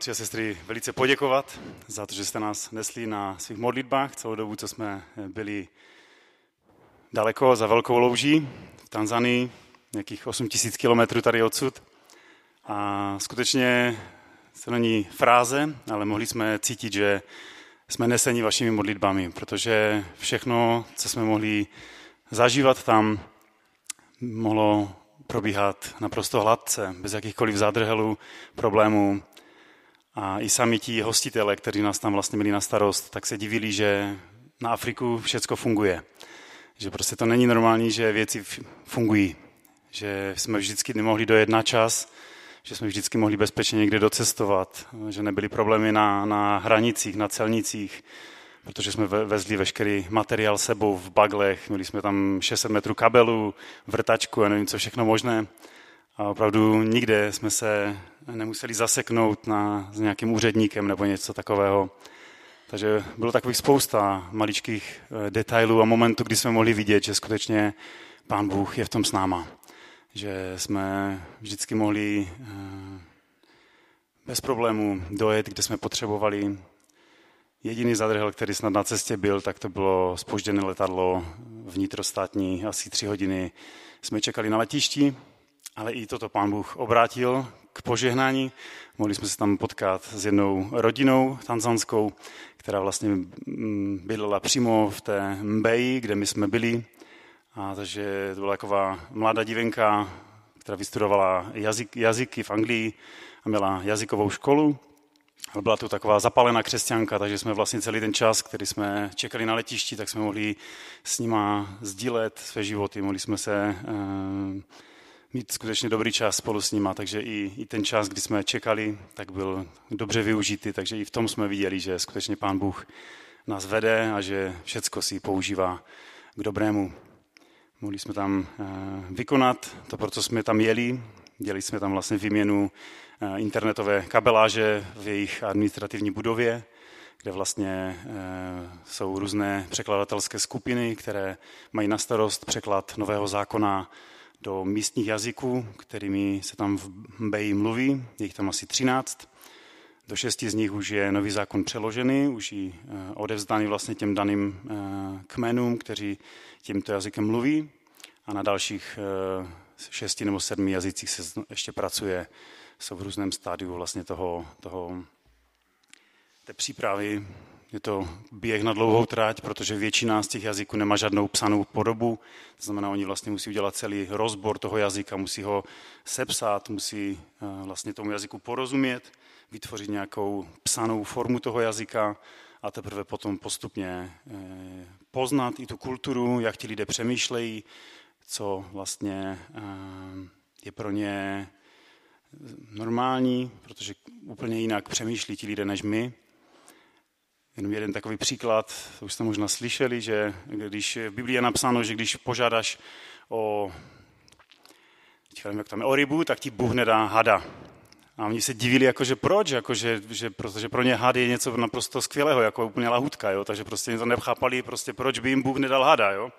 Bratři a sestry, velice poděkovat za to, že jste nás nesli na svých modlitbách celou dobu, co jsme byli daleko za Velkou louží v Tanzanii, nějakých 8 tisíc kilometrů tady odsud. A skutečně to není fráze, ale mohli jsme cítit, že jsme neseni vašimi modlitbami, protože všechno, co jsme mohli zažívat tam, mohlo probíhat naprosto hladce, bez jakýchkoliv zádrhelů, problémů. A i sami ti hostitele, kteří nás tam vlastně měli na starost, tak se divili, že na Afriku všecko funguje. Že prostě to není normální, že věci fungují. Že jsme vždycky nemohli dojet na čas, že jsme vždycky mohli bezpečně někde docestovat, že nebyly problémy na, na hranicích, na celnicích, protože jsme vezli veškerý materiál sebou v baglech, měli jsme tam 600 metrů kabelu, vrtačku a nevím co všechno možné. A opravdu nikde jsme se nemuseli zaseknout na, s nějakým úředníkem nebo něco takového. Takže bylo takových spousta maličkých eh, detailů a momentů, kdy jsme mohli vidět, že skutečně Pán Bůh je v tom s náma. Že jsme vždycky mohli eh, bez problémů dojet, kde jsme potřebovali. Jediný zadrhel, který snad na cestě byl, tak to bylo spožděné letadlo vnitrostátní, asi tři hodiny. Jsme čekali na letišti, ale i toto pán Bůh obrátil k požehnání. Mohli jsme se tam potkat s jednou rodinou tanzanskou, která vlastně mm, bydlela přímo v té Mbeji, kde my jsme byli. A takže to byla taková mladá divenka, která vystudovala jazyk, jazyky v Anglii a měla jazykovou školu. Ale byla to taková zapálená křesťanka, takže jsme vlastně celý ten čas, který jsme čekali na letišti, tak jsme mohli s nima sdílet své životy, mohli jsme se eh, mít skutečně dobrý čas spolu s nima, takže i, i ten čas, kdy jsme čekali, tak byl dobře využitý, takže i v tom jsme viděli, že skutečně Pán Bůh nás vede a že všecko si používá k dobrému. Mohli jsme tam eh, vykonat to, pro co jsme tam jeli. Dělali jsme tam vlastně výměnu eh, internetové kabeláže v jejich administrativní budově, kde vlastně eh, jsou různé překladatelské skupiny, které mají na starost překlad nového zákona do místních jazyků, kterými se tam v Beji mluví, je jich tam asi 13. Do šesti z nich už je nový zákon přeložený, už ji eh, odevzdaný vlastně těm daným eh, kmenům, kteří tímto jazykem mluví. A na dalších eh, šesti nebo sedmi jazycích se ještě pracuje, jsou v různém stádiu vlastně toho, toho té přípravy je to běh na dlouhou trať, protože většina z těch jazyků nemá žádnou psanou podobu. To znamená, oni vlastně musí udělat celý rozbor toho jazyka, musí ho sepsat, musí eh, vlastně tomu jazyku porozumět, vytvořit nějakou psanou formu toho jazyka a teprve potom postupně eh, poznat i tu kulturu, jak ti lidé přemýšlejí, co vlastně eh, je pro ně normální, protože úplně jinak přemýšlí ti lidé než my. Jenom jeden takový příklad, to už jste možná slyšeli, že když v Biblii je napsáno, že když požádáš o, nevím, jak tam je, o rybu, tak ti Bůh nedá hada. A oni se divili, jakože proč, jakože, že, protože pro ně had je něco naprosto skvělého, jako úplně lahutka, jo? takže prostě to nechápali, prostě proč by jim Bůh nedal hada. Jo?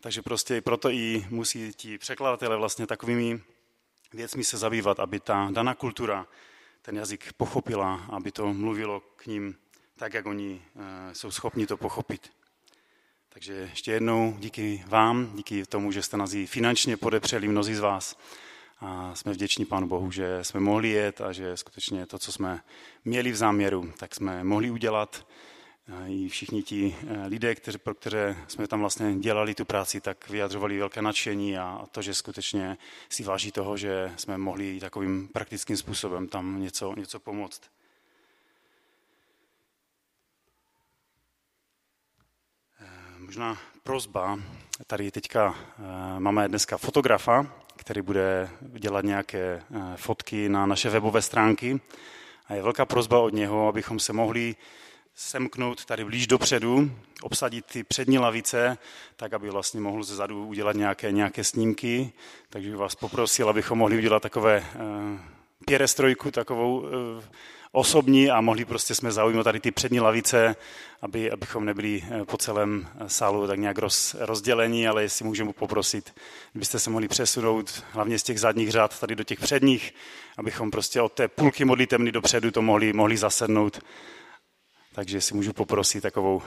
Takže prostě proto i musí ti překladatelé vlastně takovými věcmi se zabývat, aby ta daná kultura ten jazyk pochopila, aby to mluvilo k ním tak, jak oni eh, jsou schopni to pochopit. Takže ještě jednou díky vám, díky tomu, že jste nás i finančně podepřeli mnozí z vás. A jsme vděční Pánu Bohu, že jsme mohli jet a že skutečně to, co jsme měli v záměru, tak jsme mohli udělat. I všichni ti eh, lidé, kteří, pro které jsme tam vlastně dělali tu práci, tak vyjadřovali velké nadšení a to, že skutečně si váží toho, že jsme mohli takovým praktickým způsobem tam něco, něco pomoct. Možná prozba. Tady teďka eh, máme dneska fotografa, který bude dělat nějaké eh, fotky na naše webové stránky. A je velká prozba od něho, abychom se mohli semknout tady blíž dopředu, obsadit ty přední lavice, tak aby vlastně mohl ze zadu udělat nějaké, nějaké snímky. Takže bych vás poprosil, abychom mohli udělat takové uh, pěrestrojku, takovou osobní a mohli prostě jsme zaujmout tady ty přední lavice, aby, abychom nebyli eh, po celém eh, sálu tak nějak roz, rozdělení, ale jestli můžeme poprosit, kdybyste se mohli přesunout hlavně z těch zadních řád tady do těch předních, abychom prostě od té půlky modlitevny dopředu to mohli, mohli zasednout. Takže si můžu poprosit takovou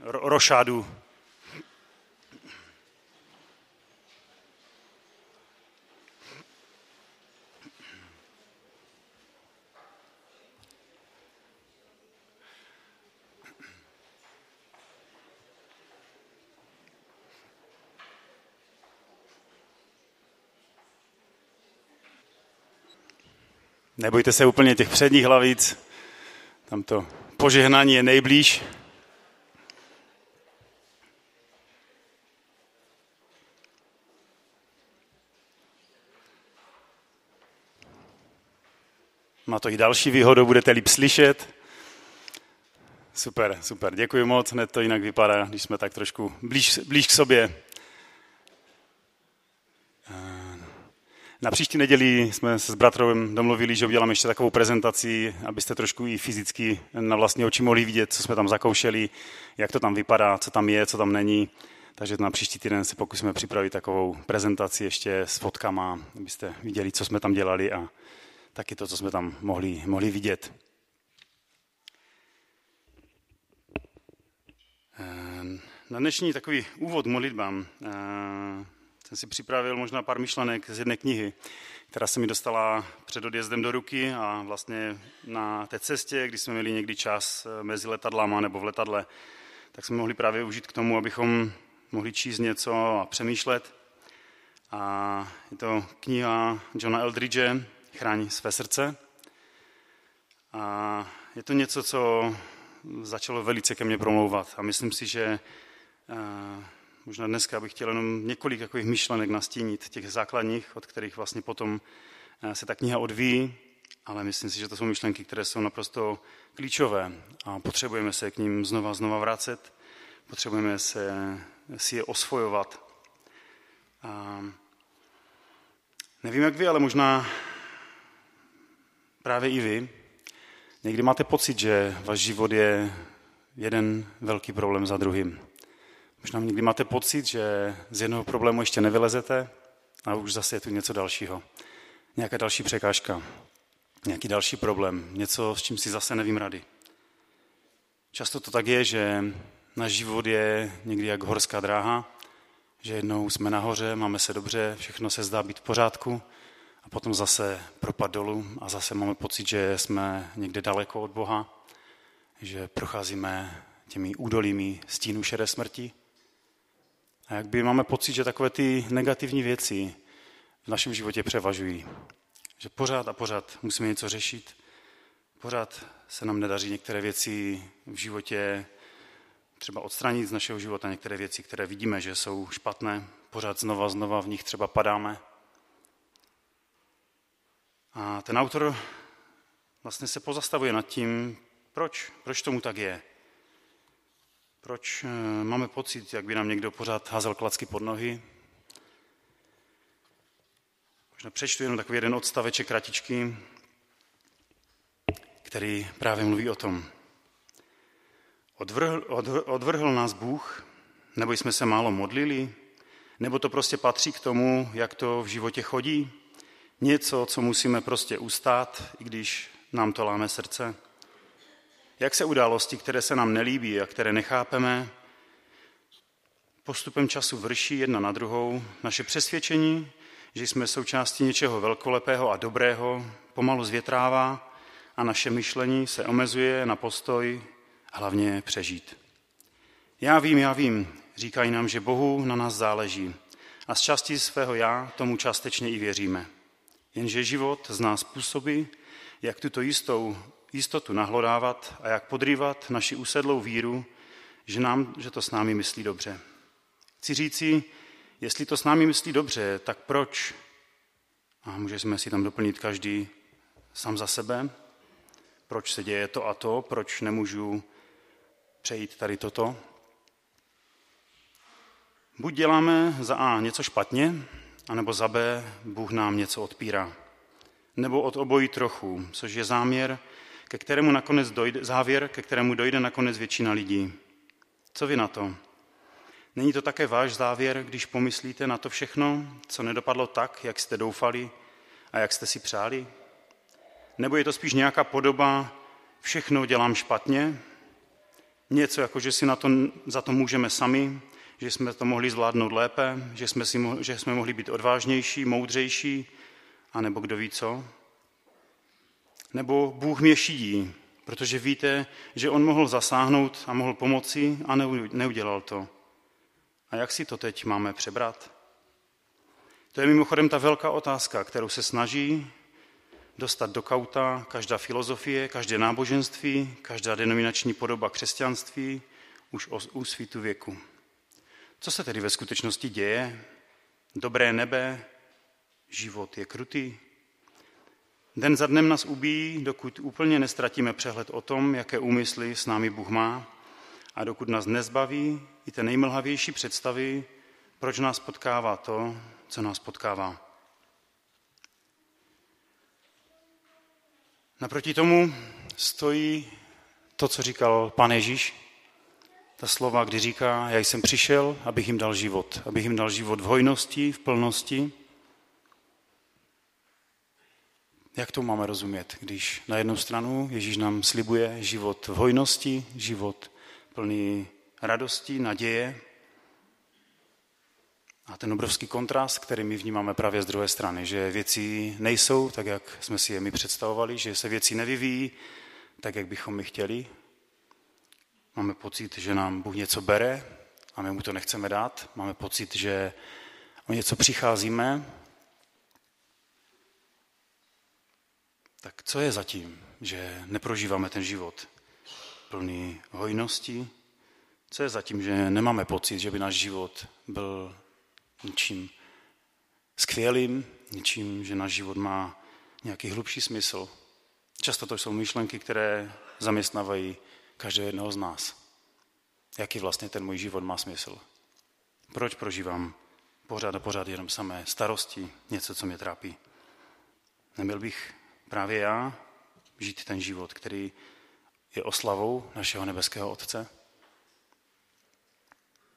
rošádu Nebojte se úplně těch předních hlavic, tam to požehnání je nejblíž. Má to i další výhodu, budete líp slyšet. Super, super, děkuji moc, hned to jinak vypadá, když jsme tak trošku blíž, blíž k sobě. Na příští neděli jsme se s bratrovem domluvili, že uděláme ještě takovou prezentaci, abyste trošku i fyzicky na vlastní oči mohli vidět, co jsme tam zakoušeli, jak to tam vypadá, co tam je, co tam není. Takže na příští týden se pokusíme připravit takovou prezentaci ještě s fotkama, abyste viděli, co jsme tam dělali a taky to, co jsme tam mohli, mohli vidět. Ehm, na dnešní takový úvod modlitbám ehm, jsem si připravil možná pár myšlenek z jedné knihy, která se mi dostala před odjezdem do ruky a vlastně na té cestě, kdy jsme měli někdy čas eh, mezi letadlama nebo v letadle, tak jsme mohli právě užít k tomu, abychom mohli číst něco a přemýšlet. A je to kniha Johna Eldridge, Chráň své srdce. A je to něco, co začalo velice ke mně promlouvat. A myslím si, že eh, Možná dneska bych chtěl jenom několik takových myšlenek nastínit, těch základních, od kterých vlastně potom eh, se ta kniha odvíjí, ale myslím si, že to jsou myšlenky, které jsou naprosto klíčové a potřebujeme se k ním znova znova vracet, potřebujeme se, si je osvojovat. A nevím, jak vy, ale možná právě i vy, někdy máte pocit, že váš život je jeden velký problém za druhým. Možná někdy máte pocit, že z jednoho problému ještě nevylezete a už zase je tu něco dalšího. Nějaká další překážka, nějaký další problém, něco, s čím si zase nevím rady. Často to tak je, že náš život je někdy jak horská dráha, že jednou jsme nahoře, máme se dobře, všechno se zdá být v pořádku a potom zase propad dolů a zase máme pocit, že jsme někde daleko od Boha, že procházíme těmi údolími stínu šedé smrti a jak by máme pocit, že takové ty negativní věci v našem životě převažují. Že pořád a pořád musíme něco řešit, pořád se nám nedaří některé věci v životě třeba odstranit z našeho života, některé věci, které vidíme, že jsou špatné, pořád znova, znova v nich třeba padáme. A ten autor vlastně se pozastavuje nad tím, proč, proč tomu tak je. Proč eh, máme pocit, jak by nám někdo pořád házel klacky pod nohy? Možná přečtu jenom takový jeden odstaveček kratičky, který právě mluví o tom. Odvrhl, odvrhl nás Bůh, nebo jsme se málo modlili, nebo to prostě patří k tomu, jak to v životě chodí? Něco, co musíme prostě ustát, i když nám to láme srdce? Jak se události, které se nám nelíbí a které nechápeme, postupem času vrší jedna na druhou, naše přesvědčení, že jsme součástí něčeho velkolepého a dobrého, pomalu zvětrává a naše myšlení se omezuje na postoj hlavně přežít. Já vím, já vím, říkají nám, že Bohu na nás záleží a z části svého já tomu částečně i věříme. Jenže život z nás působí, jak tuto jistou jistotu nahlodávat a jak podrývat naši usedlou víru, že, nám, že to s námi myslí dobře. Chci říci, jestli to s námi myslí dobře, tak proč? A můžeme si tam doplnit každý sám za sebe. Proč se děje to a to? Proč nemůžu přejít tady toto? Buď děláme za A něco špatně, anebo za B Bůh nám něco odpírá. nebo od obojí trochu, což je záměr, ke kterému nakonec dojde, závěr, ke kterému dojde nakonec většina lidí. Co vy na to? Není to také váš závěr, když pomyslíte na to všechno, co nedopadlo tak, jak jste doufali a jak jste si přáli? Nebo je to spíš nějaká podoba, všechno dělám špatně, něco jako, že si na to, za to můžeme sami, že jsme to mohli zvládnout lépe, že jsme, si, že jsme mohli být odvážnější, moudřejší, anebo kdo ví co. Nebo Bůh mě šídí, protože víte, že On mohl zasáhnout a mohl pomoci a neudělal to. A jak si to teď máme přebrat? To je mimochodem ta velká otázka, kterou se snaží dostat do kauta každá filozofie, každé náboženství, každá denominační podoba křesťanství už u svítu věku. Co se tedy ve skutečnosti děje? Dobré nebe, život je krutý. Den za dnem nás ubíjí, dokud úplně nestratíme přehled o tom, jaké úmysly s námi Bůh má a dokud nás nezbaví i té nejmlhavější představy, proč nás potkává to, co nás potkává. Naproti tomu stojí to, co říkal pan Ježíš, ta slova, kdy říká, já jsem přišel, abych jim dal život, abych jim dal život v hojnosti, v plnosti. Jak to máme rozumět, když na jednu stranu Ježíš nám slibuje život v hojnosti, život plný radosti, naděje, a ten obrovský kontrast, který my vnímáme právě z druhé strany, že věci nejsou tak, jak jsme si je my představovali, že se věci nevyvíjí tak, jak bychom my chtěli. Máme pocit, že nám Bůh něco bere a my mu to nechceme dát. Máme pocit, že o něco přicházíme. Tak co je zatím, že neprožíváme ten život plný hojnosti? Co je zatím, že nemáme pocit, že by náš život byl ničím skvělým, ničím, že náš život má nějaký hlubší smysl. Často to jsou myšlenky, které zaměstnávají každého jednoho z nás. Jaký vlastně ten můj život má smysl? Proč prožívám pořád a pořád jenom samé starosti, něco, co mě trápí? Neměl bych právě já žít ten život, který je oslavou našeho nebeského Otce?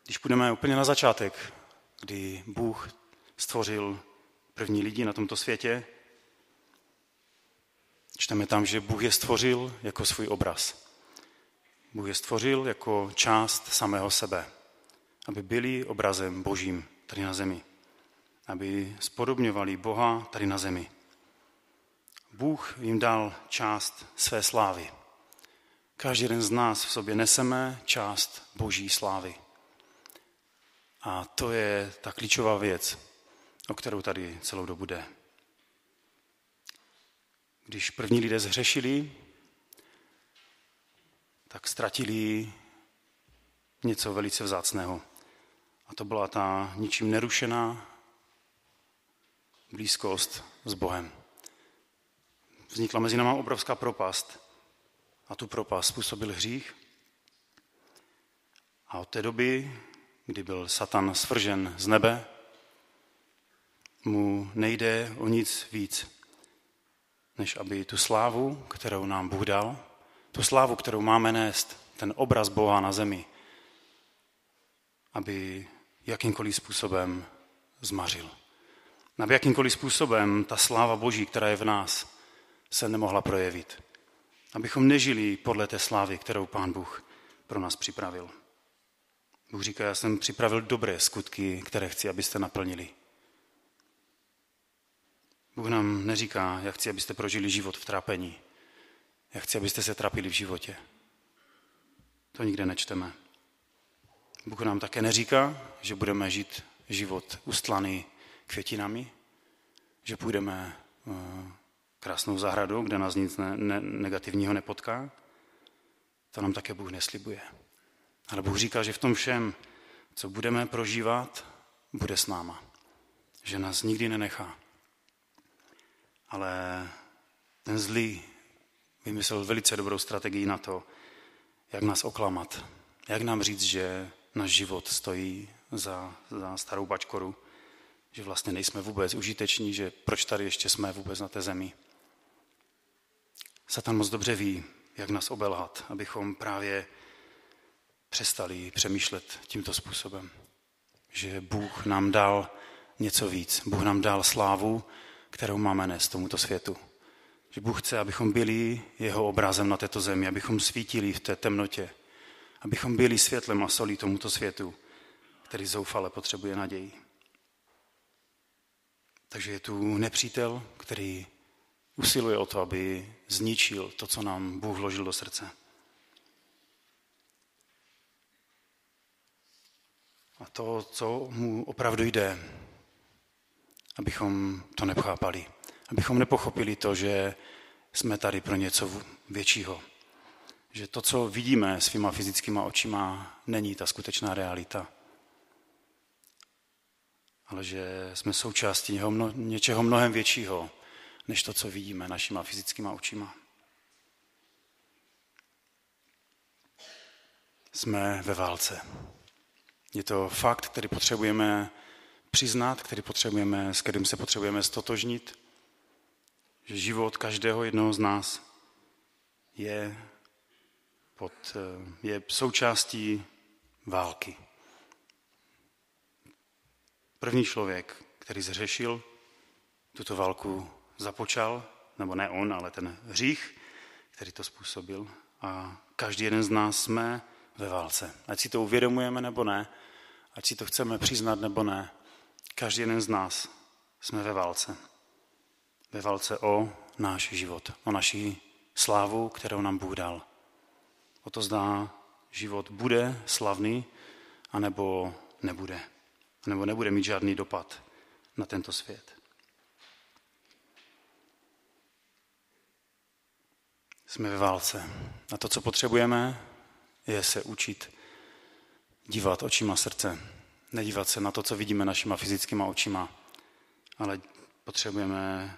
Když půjdeme úplně na začátek kdy Bůh stvořil první lidi na tomto světě. Čteme tam, že Bůh je stvořil jako svůj obraz. Bůh je stvořil jako část samého sebe, aby byli obrazem božím tady na zemi. Aby spodobňovali Boha tady na zemi. Bůh jim dal část své slávy. Každý jeden z nás v sobě neseme část boží slávy. A to je ta klíčová věc, o kterou tady celou dobu jde. Když první lidé zhřešili, tak ztratili něco velice vzácného. A to byla ta ničím nerušená blízkost s Bohem. Vznikla mezi náma obrovská propast a tu propast způsobil hřích. A od té doby kdy byl Satan svržen z nebe, mu nejde o nic víc, než aby tu slávu, kterou nám Bůh dal, tu slávu, kterou máme nést, ten obraz Boha na zemi, aby jakýmkoliv způsobem zmařil. Aby jakýmkoliv způsobem ta sláva Boží, která je v nás, se nemohla projevit. Abychom nežili podle té slávy, kterou Pán Bůh pro nás připravil. Bůh říká, já jsem připravil dobré skutky, které chci, abyste naplnili. Bůh nám neříká, já chci, abyste prožili život v trápení. Já chci, abyste se trápili v životě. To nikde nečteme. Bůh nám také neříká, že budeme žít život ustlaný květinami, že půjdeme eh, krásnou zahradu, kde nás nic ne, ne, negativního nepotká. To nám také Bůh neslibuje. Ale Bůh říká, že v tom všem, co budeme prožívat, bude s náma. Že nás nikdy nenechá. Ale ten zlý vymyslel velice dobrou strategii na to, jak nás oklamat. Jak nám říct, že náš život stojí za, za starou bačkoru, že vlastně nejsme vůbec užiteční, že proč tady ještě jsme vůbec na té zemi. Satan moc dobře ví, jak nás obelhat, abychom právě přestali přemýšlet tímto způsobem. Že Bůh nám dal něco víc. Bůh nám dal slávu, kterou máme nést tomuto světu. Že Bůh chce, abychom byli jeho obrazem na této zemi, abychom svítili v té temnotě, abychom byli světlem a solí tomuto světu, který zoufale potřebuje naději. Takže je tu nepřítel, který usiluje o to, aby zničil to, co nám Bůh vložil do srdce. A to, co mu opravdu jde, abychom to nepochápali. Abychom nepochopili to, že jsme tady pro něco většího. Že to, co vidíme svýma fyzickýma očima, není ta skutečná realita. Ale že jsme součástí něčeho mnohem většího, než to, co vidíme našima fyzickýma očima. Jsme ve válce. Je to fakt, který potřebujeme přiznat, který potřebujeme, s kterým se potřebujeme stotožnit, že život každého jednoho z nás je, pod, eh, je součástí války. První člověk, který zřešil, tuto válku započal, nebo ne on, ale ten hřích, který to způsobil. A každý jeden z nás jsme ve válce. Ať si to uvědomujeme nebo ne, ať si to chceme přiznat nebo ne, každý jeden z nás jsme ve válce. Ve válce o náš život, o naši slávu, kterou nám Bůh dal. O to zdá, život bude slavný, anebo nebude. Nebo nebude mít žádný dopad na tento svět. Jsme ve válce. A to, co potřebujeme, je se učit dívat očima srdce. Nedívat se na to, co vidíme našima fyzickýma očima, ale potřebujeme,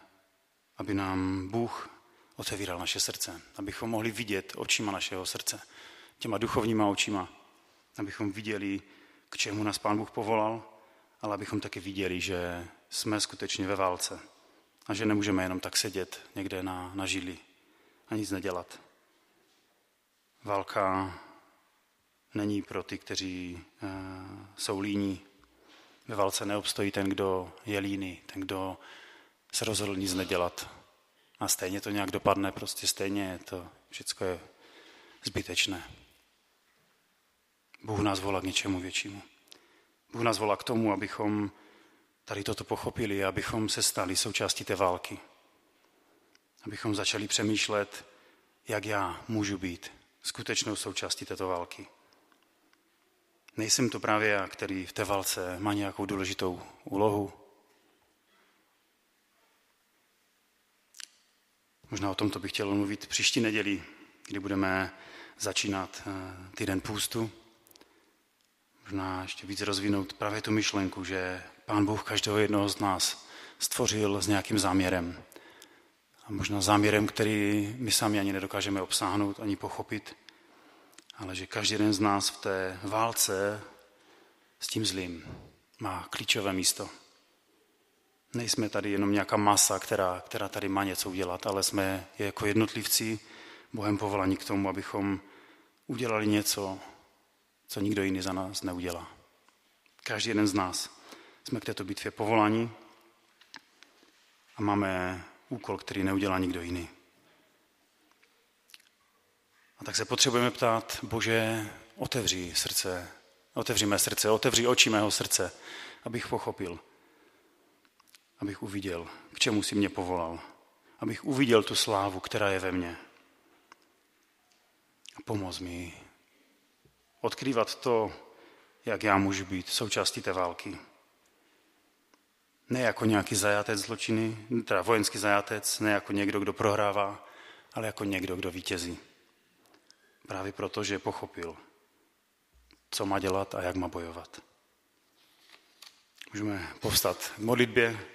aby nám Bůh otevíral naše srdce, abychom mohli vidět očima našeho srdce, těma duchovníma očima, abychom viděli, k čemu nás Pán Bůh povolal, ale abychom taky viděli, že jsme skutečně ve válce a že nemůžeme jenom tak sedět někde na, na židli a nic nedělat. Válka není pro ty, kteří uh, jsou líní. Ve válce neobstojí ten, kdo je líný, ten, kdo se rozhodl nic nedělat. A stejně to nějak dopadne, prostě stejně je to, všechno je zbytečné. Bůh nás volá k něčemu většímu. Bůh nás volá k tomu, abychom tady toto pochopili, abychom se stali součástí té války. Abychom začali přemýšlet, jak já můžu být skutečnou součástí této války. Nejsem to právě já, který v té válce má nějakou důležitou úlohu. Možná o tomto bych chtěl mluvit příští neděli, kdy budeme začínat eh, týden půstu. Možná ještě víc rozvinout právě tu myšlenku, že Pán Bůh každého jednoho z nás stvořil s nějakým záměrem. A možná záměrem, který my sami ani nedokážeme obsáhnout, ani pochopit ale že každý jeden z nás v té válce s tím zlým má klíčové místo. Nejsme tady jenom nějaká masa, která, která tady má něco udělat, ale jsme jako jednotlivci Bohem povolaní k tomu, abychom udělali něco, co nikdo jiný za nás neudělá. Každý jeden z nás jsme k této bitvě povolani a máme úkol, který neudělá nikdo jiný. A tak se potřebujeme ptát, Bože, otevři srdce, otevři mé srdce, otevři oči mého srdce, abych pochopil, abych uviděl, k čemu si mě povolal, abych uviděl tu slávu, která je ve mně. A pomoz mi odkrývat to, jak já můžu být součástí té války. Ne jako nějaký zajatec zločiny, teda vojenský zajatec, ne jako někdo, kdo prohrává, ale jako někdo, kdo vítězí. Právě proto, že pochopil, co má dělat a jak má bojovat. Můžeme povstat v modlitbě.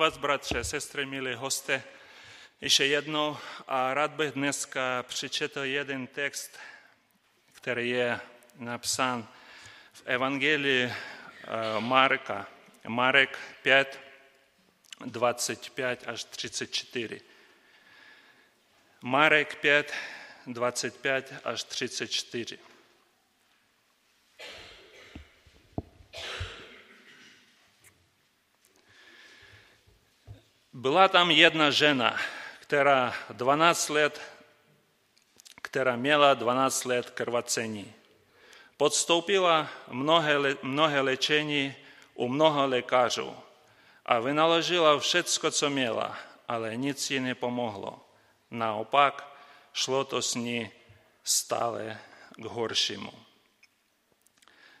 Vás, bratře, sestry, milí hoste, ještě jednou a rád bych dneska přečetl jeden text, který je napsán v Evangelii eh, Marka, Marek 5, 25 až 34. Marek 5, 25 až 34. Была там одна жена, которая 12 лет, которая имела 12 лет кровоцений. Podstoupila mnohé, mnohé lečení u mnoha lékařů a vynaložila všecko, co měla, ale nic jí nepomohlo. Naopak, šlo to s ní stále k horšímu.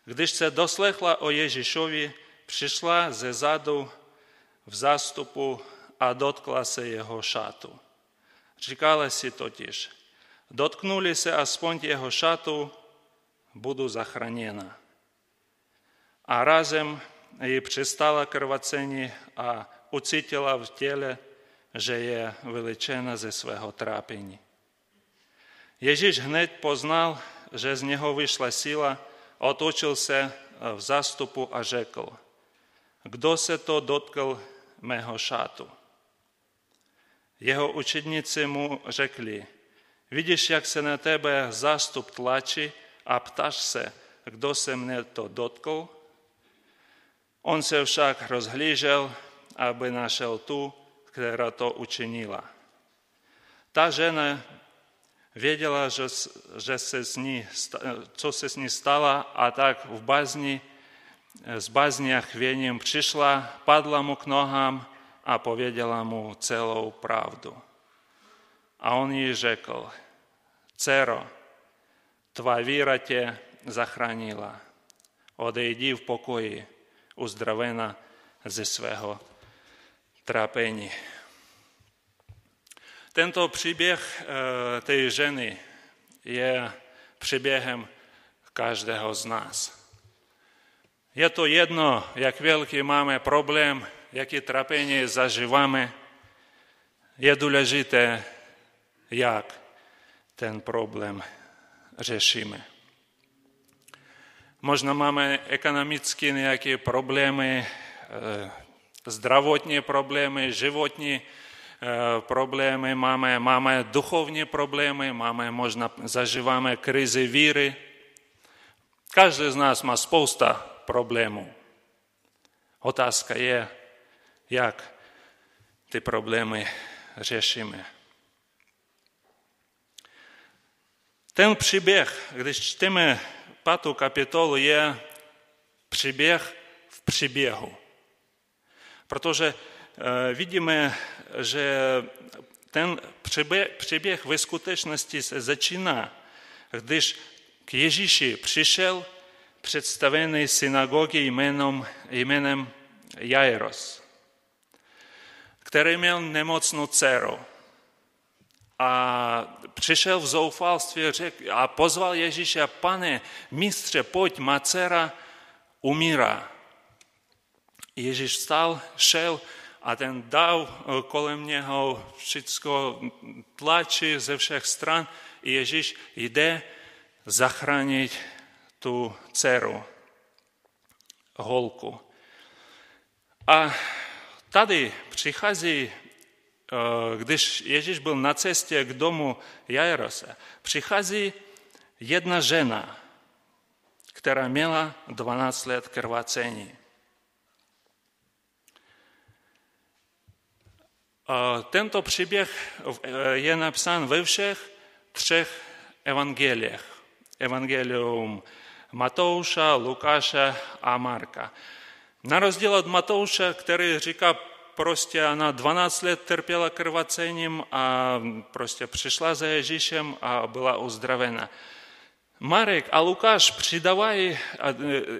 Když se doslechla o Ježíšovi, přišla ze zadu v zástupu a dotkla se jeho šatu. Říkala si totiž, dotknuli se aspoň jeho šatu, budu zachráněna. A razem jí přestala krvacení a ucítila v těle, že je vylečena ze svého trápení. Ježíš hned poznal, že z něho vyšla síla, otočil se v zástupu a řekl, kdo se to dotkl mého šatu. Jeho učedníci mu řekli, vidíš, jak se na tebe zástup tlačí a ptáš se, kdo se mne to dotkl? On se však rozhlížel, aby našel tu, která to učinila. Ta žena věděla, že, že se s ní, co se s ní stalo a tak v bazni, z bazni a chvěním přišla, padla mu k nohám a powiedziała mu celą prawdę. A on jej rzekł, Cero, twa wiara cię zachránila. Odejdi w pokoji, uzdrowiona ze swego trápení. Tento příběh té ženy je příběhem každého z nás. Je to jedno, jak velký máme problém, jakie trápenie zažívame, je důležité, jak ten problém řešíme. Možná máme ekonomické nějaké problémy, eh, zdravotní problémy, životní eh, problémy, máme, máme duchovní problémy, máme, možná zažíváme krizi víry. Každý z nás má spousta problémů. Otázka je, jak ty problémy řešíme. Ten příběh, když čteme pátou kapitolu, je příběh v příběhu. Protože eh, vidíme, že ten příběh, příběh ve skutečnosti se začíná, když k Ježíši přišel představený synagogy jménem, jménem Jairos, který měl nemocnou dceru. A přišel v zoufalství a pozval Ježíše, pane, mistře, pojď, má dcera umírá. Ježíš vstal, šel a ten dal eh, kolem něho všechno tlačí ze všech stran. Ježíš jde zachránit tu dceru, holku. A tady přichází, eh, když Ježíš byl na cestě k domu Jairose, přichází jedna žena, která měla 12 let krvácení. Tento příběh eh, je napsán ve všech třech evangeliích. Evangelium Matouša, Lukáše a Marka. Na rozdíl od Matouše, který říká, prostě ona 12 let trpěla krvacením a prostě přišla za Ježíšem a byla uzdravena. Marek a Lukáš přidávají e,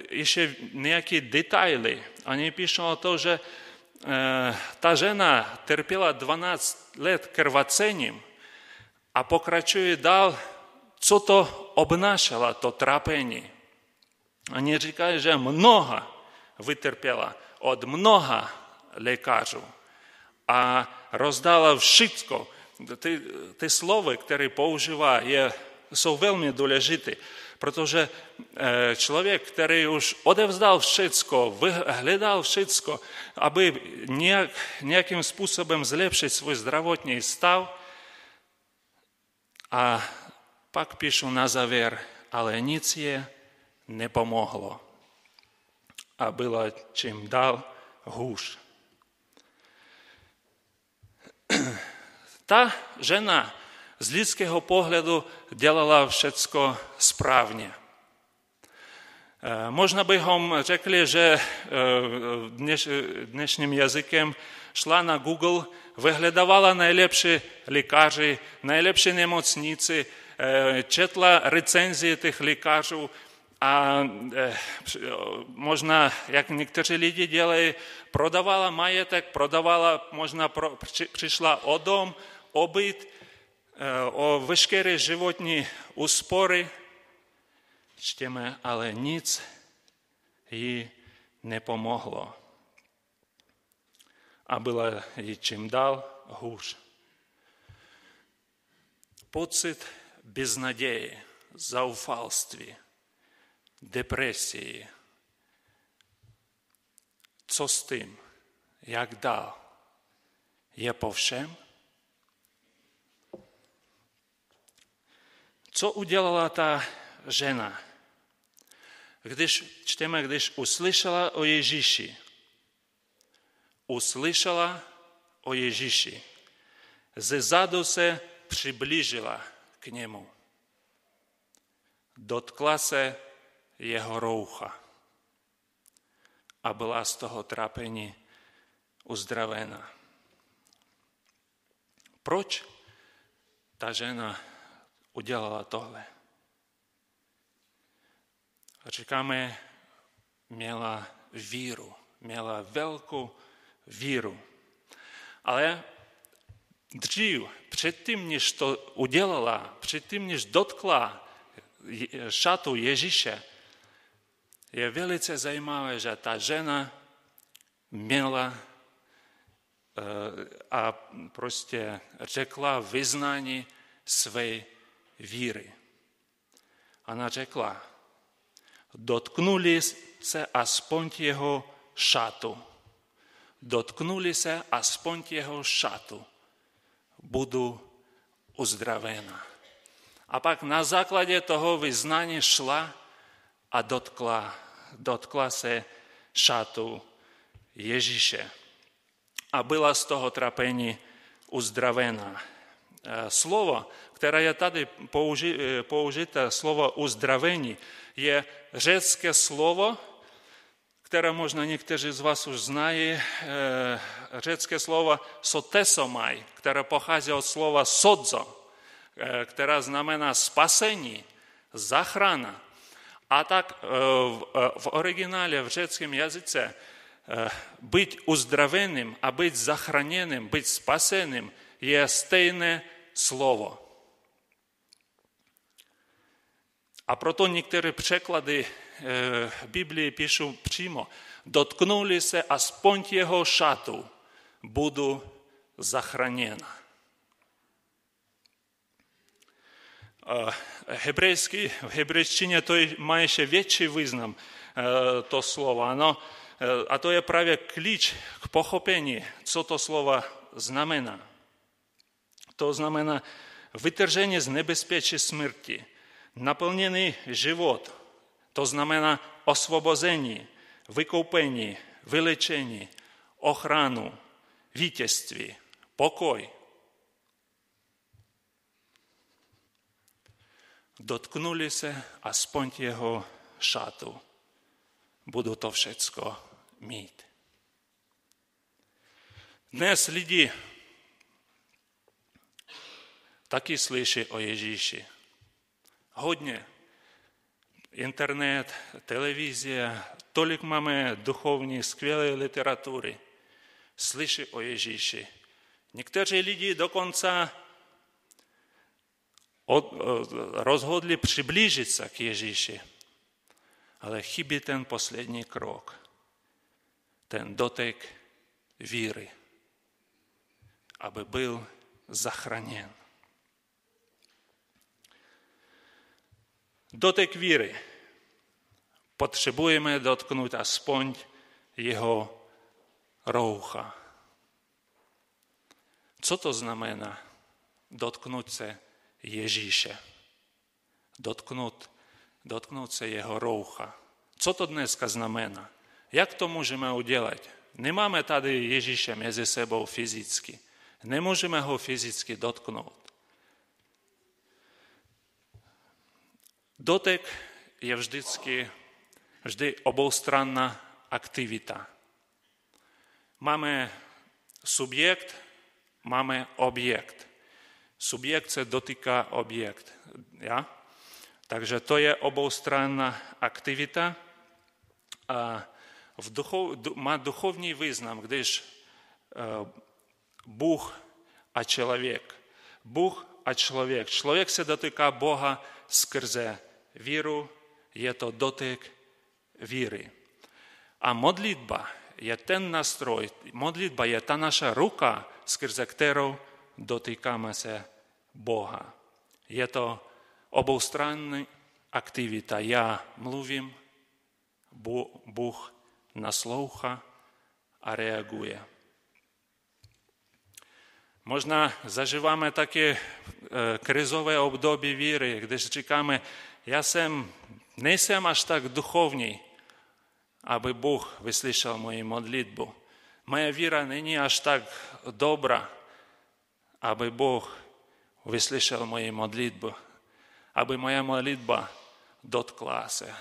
ještě nějaké detaily. Oni píšou o to, že e, ta žena trpěla 12 let krvacením a pokračuje dál, co to obnášelo, to trápení. Oni říkají, že mnoha vytrpěla od mnoha lékařů a rozdala všechno. Ty, ty slovy, které používá, je, jsou velmi důležité, protože eh, člověk, který už odevzdal všechno, hledal všechno, aby nějak, nějakým způsobem zlepšit svůj zdravotní stav, a pak píšu na závěr, ale nic je nepomohlo a bylo čím dál hůř. Ta žena z lidského pohledu dělala všecko správně. Možná bychom řekli, že dneš, dnešním jazykem šla na Google, vyhledávala nejlepší lékaři, nejlepší nemocnici, četla recenzie těch lékařů a e, možná, jak někteří lidi dělají, prodavala majetek, prodavala, možná pro, při, přišla o dom, o byt, e, o veškeré životní úspory. Čteme, ale nic jí nepomohlo. A bylo jí čím dál hůř. Pocit beznaděje, zaufalství, depresii. Co s tím? Jak dál? Je po všem? Co udělala ta žena? Když čteme, když uslyšela o Ježíši, uslyšela o Ježíši, ze zadu se přiblížila k němu. Dotkla se jeho roucha a byla z toho trápení uzdravena. Proč ta žena udělala tohle? Říkáme, měla víru, měla velkou víru. Ale dřív, předtím, než to udělala, předtím, než dotkla šatu Ježíše, je velice zajímavé, že ta žena měla eh, a prostě řekla vyznání své víry. Ona řekla, dotknuli se aspoň jeho šatu. Dotknuli se aspoň jeho šatu. Budu uzdravena. A pak na základě toho vyznání šla a dotkla, dotkla se šatu Ježíše. A byla z toho trapení uzdravena. Slovo, které je tady použité, slovo uzdravení, je řecké slovo, které možná někteří z vás už znají, řecké slovo sotesomaj, které pochází od slova sodzo, která znamená spasení, zachrana. A tak v originále v řeckém jazyce být uzdraveným a být zachráněným, být spaseným je stejné slovo. A proto některé překlady Biblii píšu přímo. Dotknuli se aspoň jeho šatu, budu zachráněna. Hebrejský, v hebrejštině to má ještě větší význam, to slovo. Ano, a to je právě klíč k pochopení, co to slovo znamená. To znamená vytržení z nebezpečí smrti, naplněný život, to znamená osvobození, vykoupení, vylečení, ochranu, vítězství, pokoj. Dotknuli se aspoň jeho šatu. Budu to všecko mít. Dnes lidi taky slyší o Ježíši. Hodně. Internet, televize, tolik máme duchovní, skvělé literatury. Slyší o Ježíši. Někteří lidi dokonce rozhodli přiblížit se k Ježíši. Ale chybí ten poslední krok ten dotek víry, aby byl zachráněn. Dotek víry. Potřebujeme dotknout aspoň jeho roucha. Co to znamená dotknout se Ježíše? Dotknout, dotknout se jeho roucha. Co to dneska znamená? Jak to můžeme udělat? Nemáme tady Ježíše mezi sebou fyzicky. Nemůžeme ho fyzicky dotknout. Dotek je vždycky vždy oboustranná aktivita. Máme subjekt, máme objekt. subjekt se dotýká objekt. Ja? Takže to je oboustranná aktivita. A v duchov, má духовний визнам, když Бог а чоловік. Бог а чоловік. Чоловік се дотика Бога скрзе віру, є то дотик віри. А молитва є ten настрой, молитва є та наша рука, скрзе kterou dotýkáme se Boha. Je to oboustranná aktivita. Já mluvím, Bůh nasloucha a reaguje. Možná zažíváme také krizové období víry, když říkáme, já jsem, nejsem až tak duchovní, aby Bůh vyslyšel moji modlitbu. Moje víra není až tak dobrá, aby Bůh vyslyšel moji modlitbu, aby moja modlitba dotkla se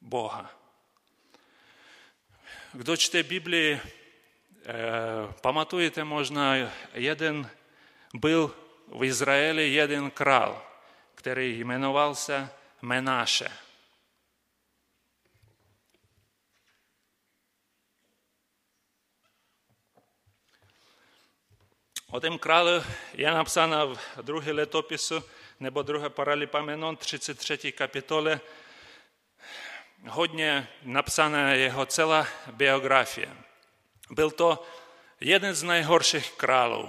Boha. Kdo čte Biblii, pamatujete možná, jeden byl v Izraeli jeden král, který jmenoval Отим крали, я написана в другий летопису, небо друге параліпаменон, 33 капітоле. Годні написана його ціла біографія. Був то один з найгорших кралів.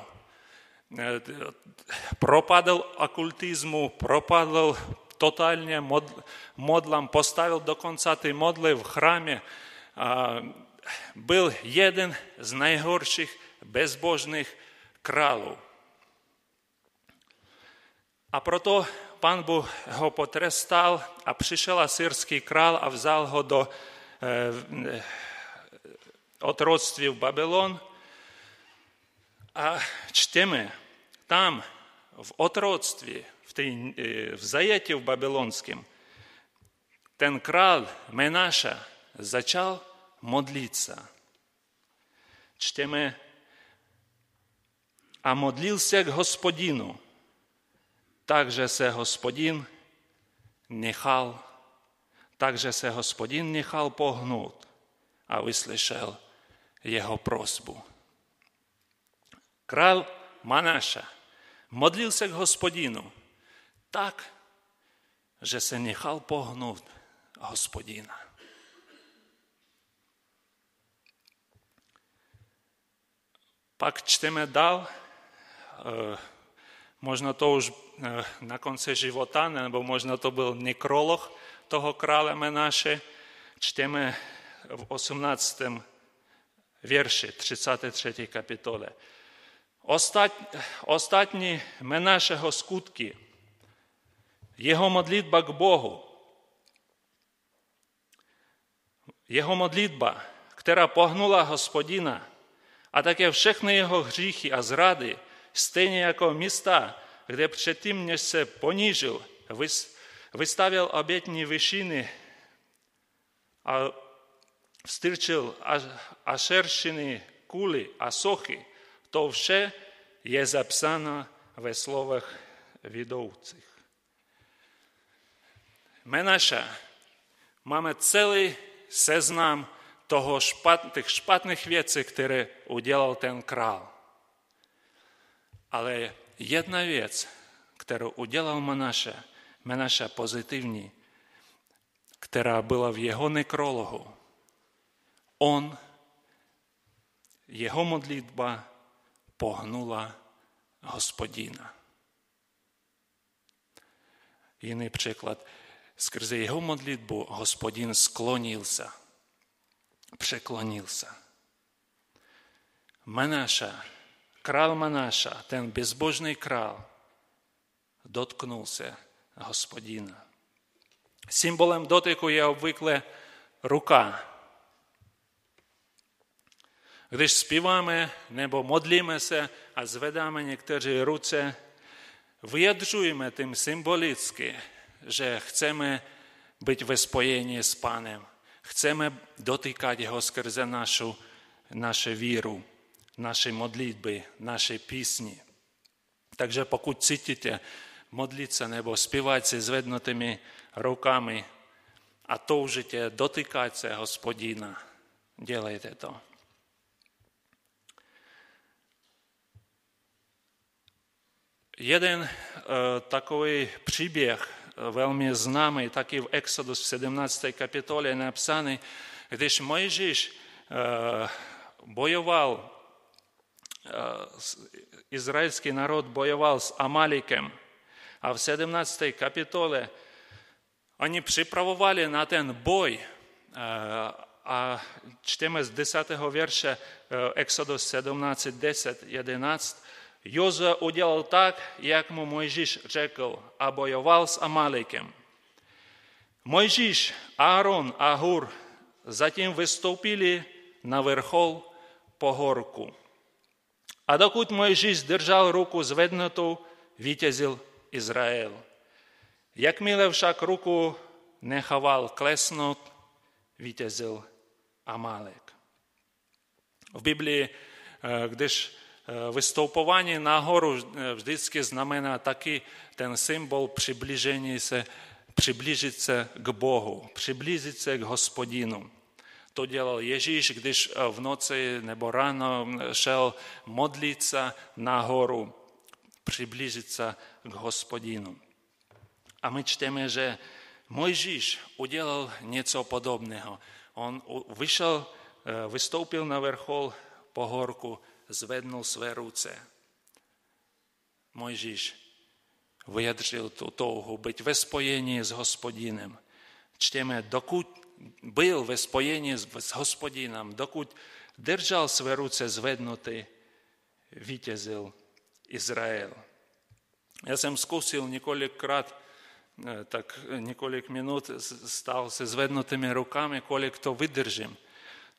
Пропадал оккультизму, пропадал тотальне модлам, поставил до конца ты модлы в храме. Был один из наигорших безбожных кралу. А прото пан Бог го потрестал, а прийшов асирський крал, а взяв го до е, от родствів Бабилон. А чтеми там, в отродстві, в, тій, е, в заєтів Бабилонським, ten kral Menaša začal modlitsa. Čteme a modlil se k hospodinu, takže se hospodin nechal, takže se hospodin nechal pohnout a vyslyšel jeho prosbu. Král Manáša modlil se k hospodinu tak, že se nechal pohnout hospodina. Pak čteme dál, možno to už na konci života, nebo možno to byl nekrolog toho krále Menáše, čteme v 18. věrši 33. kapitole. Ostat, ostatní Menášeho skutky, jeho modlitba k Bohu, jeho modlitba, která pohnula hospodina, a také všechny jeho hříchy a zrady, stejně jako místa, kde předtím, než se ponížil, vystavil obětní vyšiny a vstyrčil ašeršiny, kuly a sochy, to vše je zapsáno ve slovech vidoucích. Menaša máme celý seznam toho špat, těch špatných věcí, které udělal ten král. Але єдна віць, яку уділа Манаше, Менаше позитивні, яка була в його некрологу, он, його молитва погнула Господіна. Іний приклад, скрізь його молитву Господин склонився, преклонився. Менаша – крал Манаша, ten безбожний крал, доткнувся Господина. Символом дотику є обвикле рука. Modlíme a zvedáme některé ruce, vyjadřujeme tím symbolicky, že chceme být ve spojení s Panem. Chceme dotýkať Jeho skrze našu, naše víru, naše modlitby, naše písni. Takže pokud cítíte modlit se nebo zpívat si zvednutými rukami a toužíte dotýkat se hospodina, dělejte to. Jeden uh, takový příběh velmi známý, taky v Exodus v 17. kapitole je napsaný, když Mojžíš bojoval, Ізраїльський народ воював з Амаліком, а в 17 капітоле вони приправували на ten бой. A čteme z 10. verša Exodus 17, 10, 11. Jozue udělal tak, jak mu Mojžíš řekl, a bojoval s Amalikem. Mojžíš, Aaron a Hur zatím vystoupili na vrchol pohorku. А докуд Моїжість держав руку зведнуту вітязів Ізраїл. Як Якміле вшак руку не хавал клеснут, вітязів Амалек. В Біблії, е, коли ж е, виступування на гору е, вжди знамена такий ten символ приближення приближиться к Богу, приблизиться к Господину. To dělal Ježíš, když v noci nebo ráno šel modlit se nahoru, přiblížit se k hospodinu. A my čteme, že Mojžíš udělal něco podobného. On vyšel, vystoupil na vrchol pohorku, zvednul své ruce. Mojžíš vyjadřil tu touhu být ve spojení s hospodinem. Čteme, dokud byl ve spojení s hospodinem, dokud držal své ruce zvednuty, vítězil Izrael. Já jsem zkusil několikrát, tak několik minut stál se zvednutými rukami, kolik to vydržím.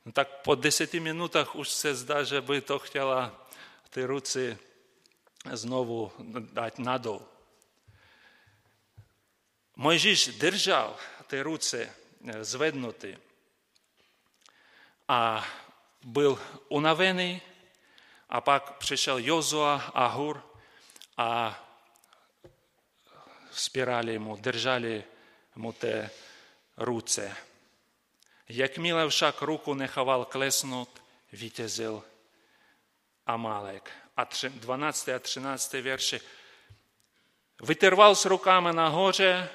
No tak po deseti minutách už se zdá, že by to chtěla ty ruce znovu dát nadol. Mojžíš držal ty ruce zvednuty a byl unavený a pak přišel Jozua a Hur a spirali mu, držali mu té ruce. Jakmile však ruku nechával klesnout, vítězil Amalek. A 12. a 13. verše. Vytrval s rukami nahoře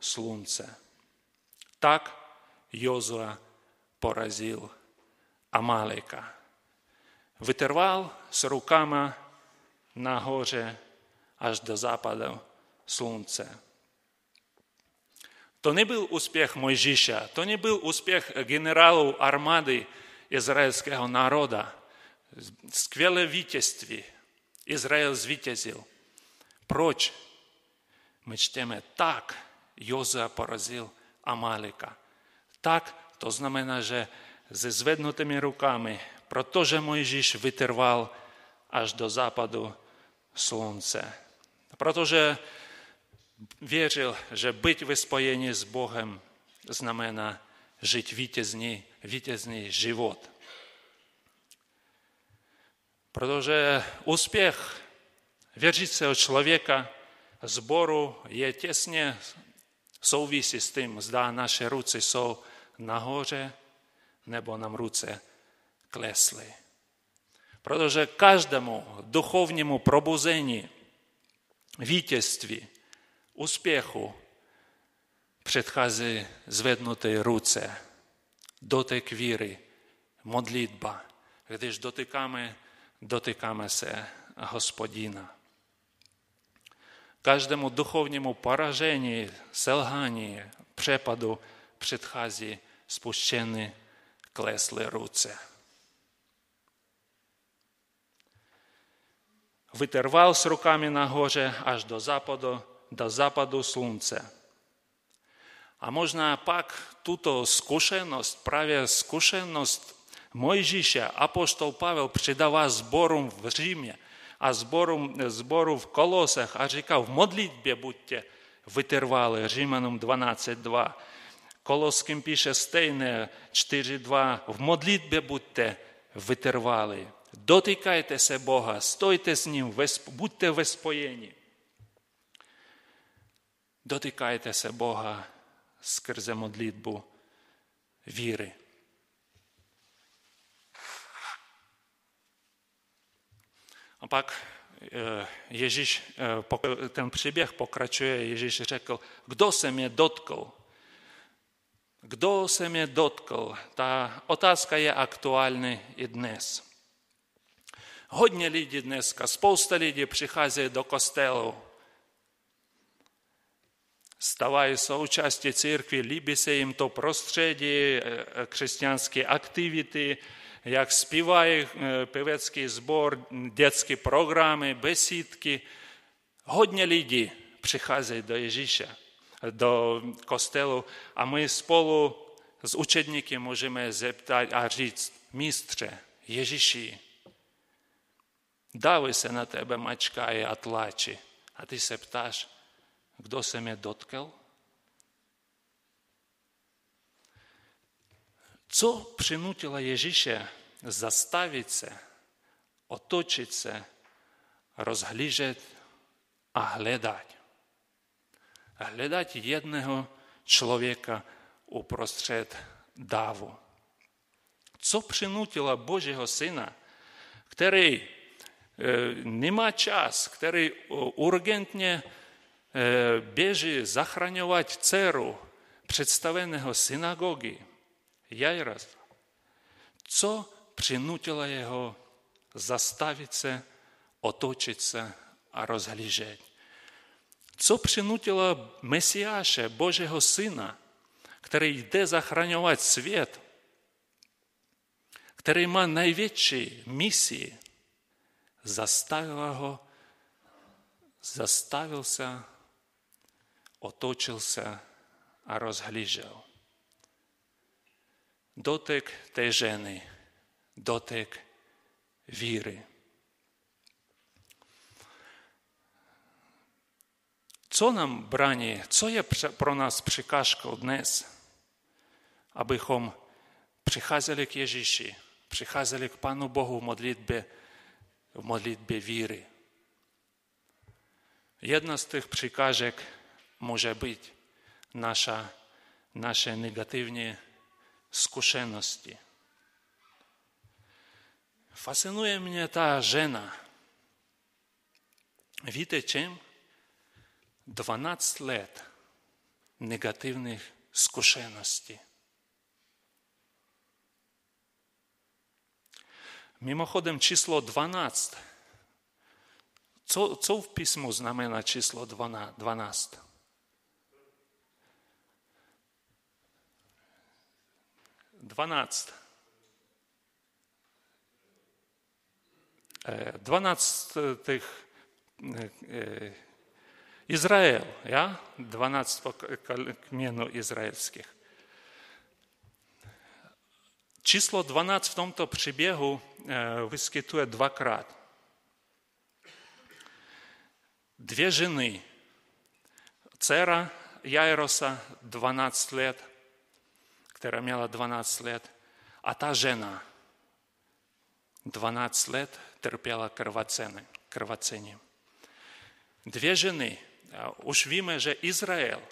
až do západu slunce. Tak Jozua porazil Amaleka. Vytrval s rukama nahoře až do západu slunce. To nebyl úspěch Mojžíša, to nebyl úspěch generálů armády izraelského národa. Skvělé vítězství. Izrael zvítězil. Proč? My čteme tak, Jozua porazil Amaleka. Tak, to znamená, že se zvednutými rukami, protože Mojžíš vytrval až do západu slunce. Protože věřil, že být ve spojení s Bohem znamená žít vítězný, vítězný život. Protože úspěch věřícího člověka zboru je těsně souvisí s tím, zda naše ruce jsou nahoře nebo nám ruce klesly. Protože každému duchovnímu probuzení, vítězství, úspěchu předchází zvednuté ruce, dotek víry, modlitba. Když dotykáme, dotykáme se hospodina. Každému duchovnímu poražení, selhání, přepadu předchází spuštěny kleslé ruce. Vytrval s rukami nahoře až do západu, do západu slunce. A možná pak tuto zkušenost, právě zkušenost Mojžíše, apoštol Pavel přidává zborům v Římě a zborům, zboru v Kolosech a říká, v modlitbě buďte vytrvali, Římanům 12.2. Koloským píše stejné 4.2. V modlitbě buďte vytrvali. Dotýkajte se Boha, stojte s ním, buďte ve spojení. Dotýkajte se Boha skrze modlitbu víry. A pak eh, Ježíš, eh, ten příběh pokračuje, Ježíš řekl, kdo se mě dotkl? Kdo se mě dotkl? Ta otázka je aktuální i dnes. Hodně lidí dneska, spousta lidí přichází do kostelu, stávají součástí církvy, líbí se jim to prostředí, eh, křesťanské aktivity, jak zpívají pěvecký sbor, dětské programy, besídky. Hodně lidí přichází do Ježíše do kostelu a my spolu s učedníky můžeme zeptat a říct, mistře, Ježíši, dávaj se na tebe mačkají a tlačí. A ty se ptáš, kdo se mě dotkl? Co přinutilo Ježíše zastavit se, otočit se, rozhlížet a hledat? hledat jedného člověka uprostřed dávu. Co přinutilo Božího syna, který e, nemá čas, který urgentně e, běží zachraňovat dceru představeného synagogy, Jairas. Co přinutilo jeho zastavit se, otočit se a rozhlížet. Co přinutilo Mesiáše, Božího Syna, který jde zachraňovat svět, který má největší misi, zastavilo ho, zastavil se, otočil se a rozhlížel. Dotyk té ženy, dotyk víry. Co nám brání, co je pro nás překážkou dnes, abychom přicházeli k Ježíši, přicházeli k Pánu Bohu v modlitbě, v modlitbě víry. Jedna z těch překážek může být naša, naše negativní Fascinuje mě ta žena. Víte čím? 12 let negativních zkušeností. Mimochodem číslo 12. Co, co v písmu znamená číslo 12? Dvanáct. Dvanáct těch Izrael, ja? 12 kmienov izraelských. Číslo 12 v tomto příběhu vyskytuje dvakrát. Dvě ženy, dcera Jairosa 12 let, která měla 12 let, a ta žena 12 let trpěla krvacením. Dvě ženy už víme, že Izrael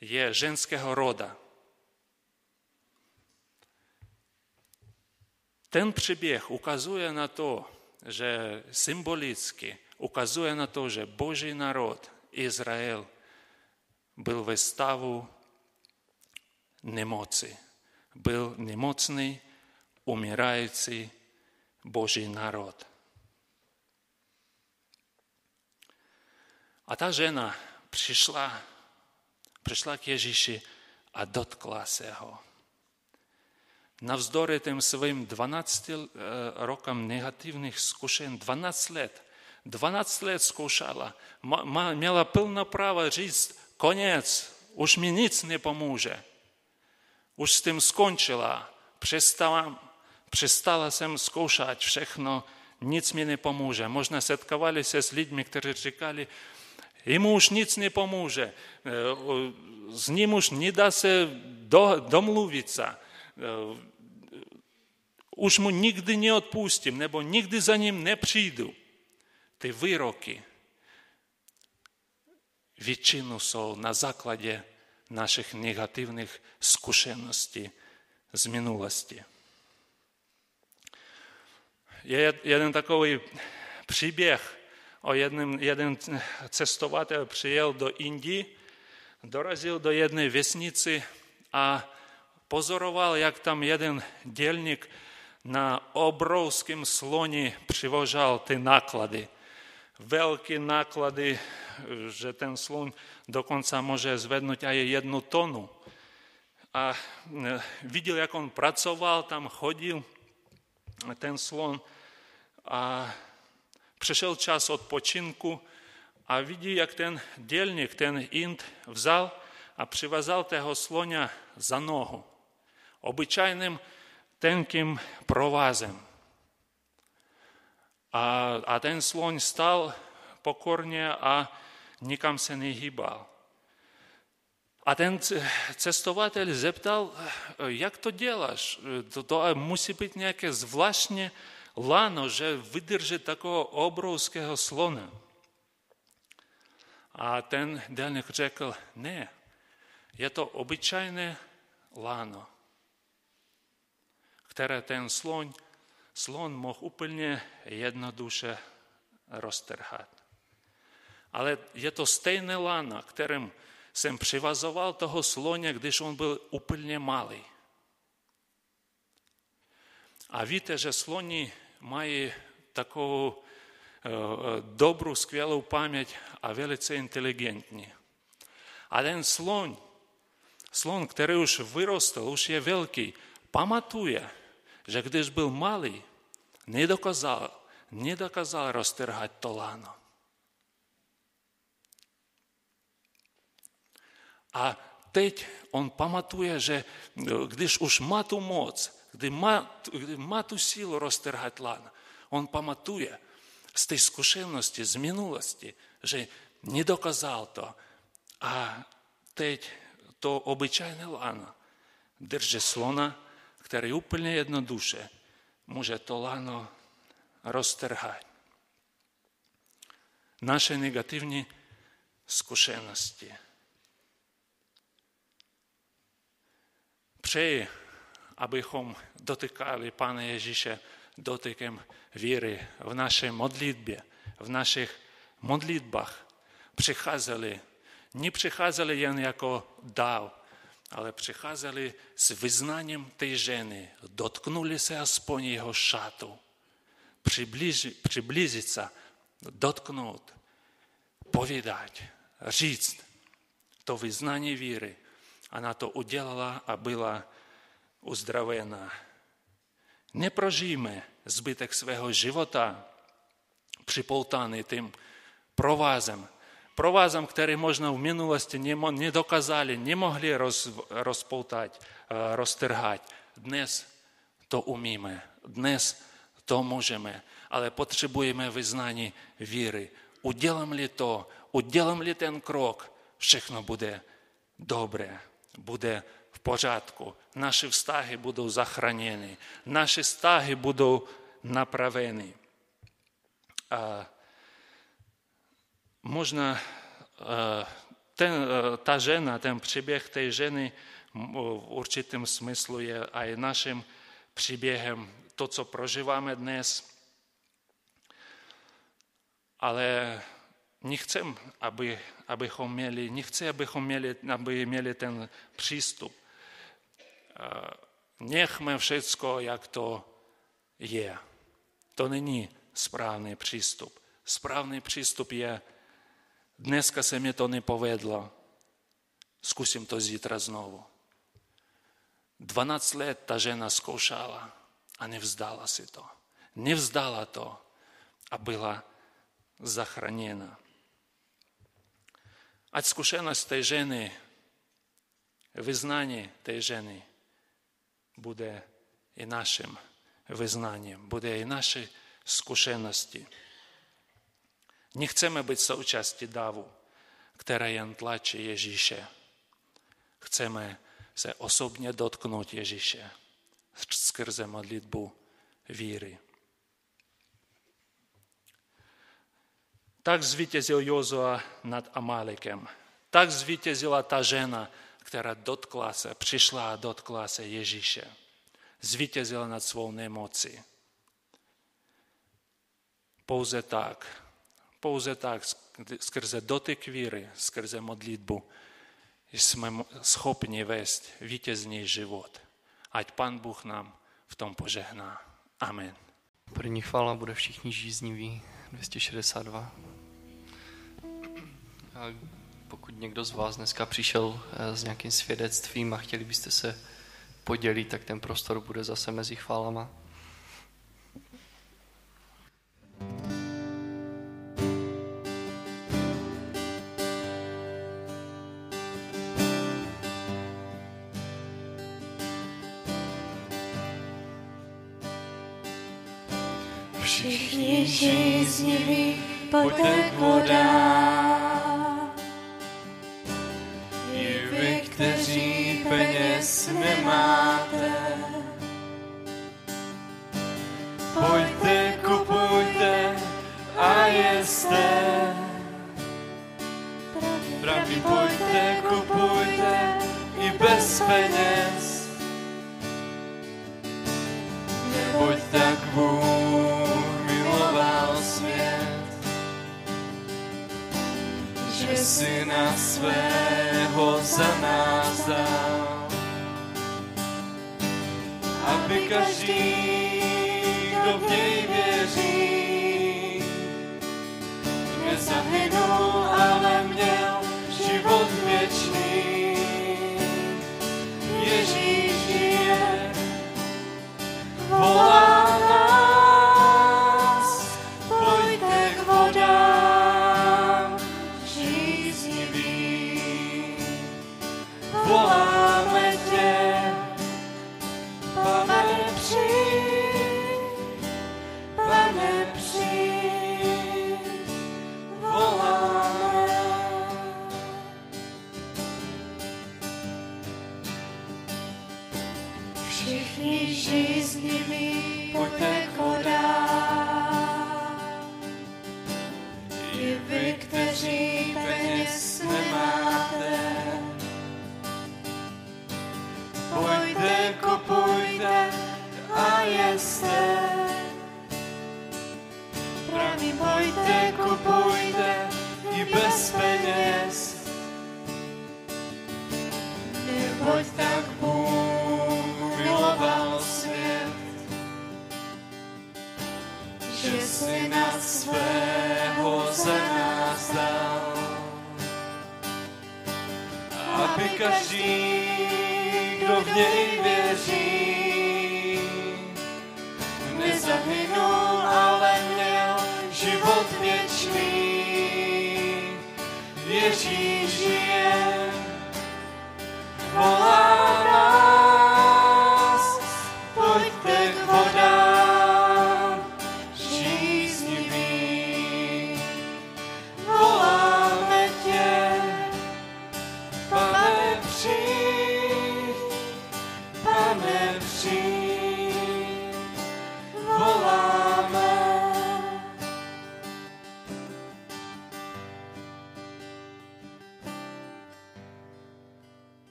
je ženského roda. Ten příběh ukazuje na to, že symbolicky ukazuje na to, že Boží národ Izrael byl ve stavu nemoci. Byl nemocný, umírající Boží národ. A ta žena přišla, přišla k Ježíši a dotkla se ho. Navzdory těm svým 12 rokám negativních zkušen, 12 let, 12 let zkoušela, měla plno práva říct, konec, už mi nic nepomůže. Už s tím skončila, přestala, přestala jsem zkoušet všechno, nic mi nepomůže. Možná setkávali se s lidmi, kteří říkali, Jemu už nic nepomůže. S ním už nedá se do, domluvit se. Už mu nikdy neodpustím, nebo nikdy za ním nepřijdu. Ty výroky většinu jsou na základě našich negativních zkušeností z minulosti. Je jeden takový příběh, o jednym, jeden cestovatel přijel do Indii, dorazil do jedné vesnici a pozoroval, jak tam jeden dělník na obrovském sloni přivožal ty náklady. Velké náklady, že ten slon dokonce může zvednout aj jednu tonu. A e, viděl, jak on pracoval, tam chodil ten slon a Přišel čas odpočinku a vidí, jak ten dělník, ten Ind vzal a přivazal toho sloňa za nohu. Obyčajným tenkým provázem. A, a ten sloň stal pokorně a nikam se nehýbal. A ten cestovatel zeptal, jak to děláš? To, to musí být nějaké zvláštní lano, že vydrží takového obrovského slona. A ten dělník řekl, ne, je to obyčejné lano, které ten slon, slon mohl úplně jednoduše roztrhat. Ale je to stejné lano, kterým jsem přivazoval toho sloně, když on byl úplně malý. A víte, že sloni mají takovou dobrou, skvělou paměť a velice inteligentní. A ten sloň, slon, který už vyrostl, už je velký, pamatuje, že když byl malý, nedokázal, nedokázal roztrhat to lano. A teď on pamatuje, že když už má tu moc, kdy má, kdy má tu sílu roztrhat lano, on pamatuje z té zkušenosti, z minulosti, že nedokázal to. A teď to obyčajné lano drže slona, který úplně jednoduše může to lano roztrhat. Naše negativní zkušenosti. Přeji, abychom dotykali Pana Ježíše dotykem víry v naší modlitbě, v našich modlitbách. Přicházeli, nepřicházeli jen jako dál, ale přicházeli s vyznáním té ženy, dotknuli se aspoň jeho šatu, přiblížit se, dotknout, povídat, říct to vyznání víry. Она to udělala a byla uzdravena. Neprožijme zbytek svého života připoutány tím provázem, provázem, který možná v minulosti nedokázali, nemohli roz, rozpoutať, roztrhať. Dnes to umíme, dnes to můžeme, ale potřebujeme vyznání víry. Udělám-li to, udělám-li ten krok, všechno bude dobré bude v pořádku. Naše vztahy budou zachráněny. Naše vztahy budou napraveny. A možná ten, ta žena, ten příběh té ženy v určitém smyslu je i naším příběhem, to, co prožíváme dnes. Ale nechcem, aby, abychom měli, nechci, abychom měli, aby měli ten přístup. Nechme všecko, jak to je. To není správný přístup. Správný přístup je, dneska se mi to nepovedlo, zkusím to zítra znovu. 12 let ta žena zkoušela a nevzdala si to. Nevzdala to a byla zachráněna. Ať zkušenost té ženy, vyznání té ženy bude i naším vyznáním, bude i naší zkušenosti. Nechceme být součástí davu, která jen tlačí Ježíše. Chceme se osobně dotknout Ježíše skrze modlitbu víry. Tak zvítězil Jozua nad Amalekem. Tak zvítězila ta žena, která dotkla se, přišla a dotkla se Ježíše. Zvítězila nad svou nemocí. Pouze tak, pouze tak, skrze dotyk víry, skrze modlitbu, jsme schopni vést vítězný život. Ať Pan Bůh nám v tom požehná. Amen. První chvála bude všichni žízniví. 262. A pokud někdo z vás dneska přišel eh, s nějakým svědectvím a chtěli byste se podělit, tak ten prostor bude zase mezi chválama. Všichni žízniví, pojďte k vodám. I vy, kteří peněz nemáte, pojďte, kupujte a jeste. Pravý, pojďte, kupujte i bez peněz. že na svého za nás dal, aby každý, kdo v něj věří, nezahynul, ale měl život věčný.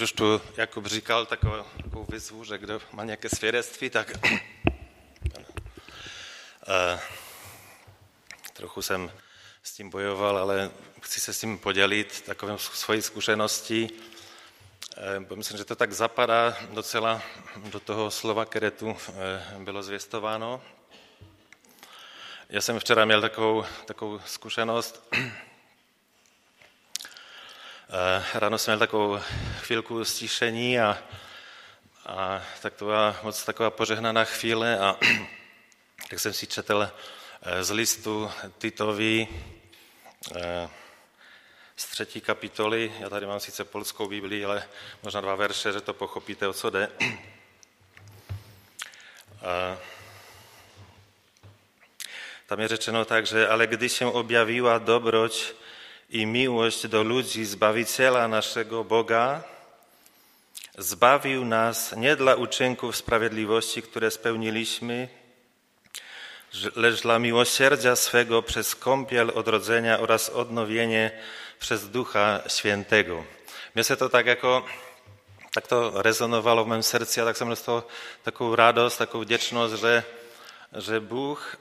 już tu Jakub říkal takovou, takovou výzvu, že kdo má nějaké svědectví, tak eh, trochu jsem s tím bojoval, ale chci se s tím podělit takovým svojí zkušeností. Eh, bo myslím, že to tak zapadá docela do toho slova, které tu eh, bylo zvěstováno. Já jsem včera měl takovou, takovou zkušenost, Ráno jsem měl takovou chvilku stišení a, a tak to byla moc taková požehnaná chvíle a tak jsem si četl z listu Titovi z třetí kapitoly. Já tady mám sice polskou Biblii, ale možná dva verše, že to pochopíte, o co jde. Tam je řečeno tak, že ale když się objawiła dobroć i miłość do ludzi Zbawiciela naszego Boga, zbawił nas nie dla uczynków sprawiedliwości, które spełniliśmy, lecz dla miłosierdzia swego przez kąpiel odrodzenia oraz odnowienie przez Ducha Świętego. Mnie to tak jako, tak to rezonowało w moim sercu, a tak samo z to taką radość, taką wdzięczność, że, że Bóg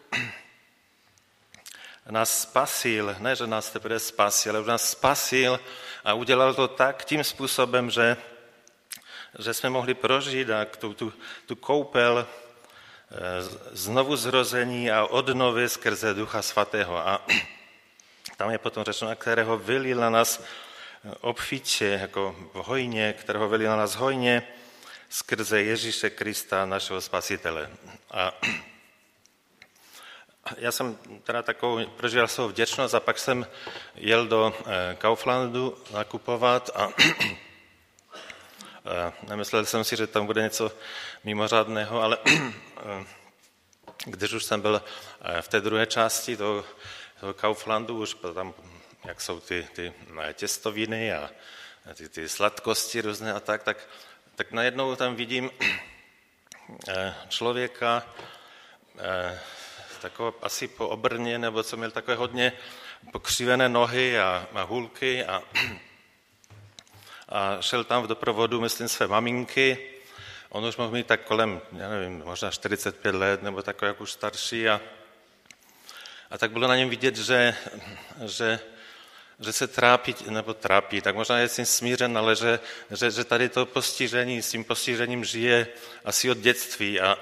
nás spasil, ne, že nás teprve spasil, ale nás spasil a udělal to tak tím způsobem, že, že jsme mohli prožít a tu, tu, tu koupel znovu zrození a odnovy skrze Ducha Svatého. A tam je potom řečeno, kterého vylil na nás obfitě, jako v hojně, kterého vylil na nás hojně skrze Ježíše Krista, našeho spasitele. A já jsem teda takovou, prožil svou vděčnost a pak jsem jel do Kauflandu nakupovat a nemyslel jsem si, že tam bude něco mimořádného, ale když už jsem byl v té druhé části toho, toho Kauflandu, už tam, jak jsou ty, ty těstoviny a ty, ty sladkosti různé a tak, tak, tak najednou tam vidím člověka, takové asi po obrně, nebo co měl takové hodně pokřivené nohy a, a hůlky a, a šel tam v doprovodu, myslím, své maminky. On už mohl mít tak kolem, já nevím, možná 45 let, nebo takový jak už starší. A, a tak bylo na něm vidět, že, že, že se trápí, nebo trápí, tak možná je s tím smířen, ale že, že, že tady to postižení, s tím postižením žije asi od dětství. A,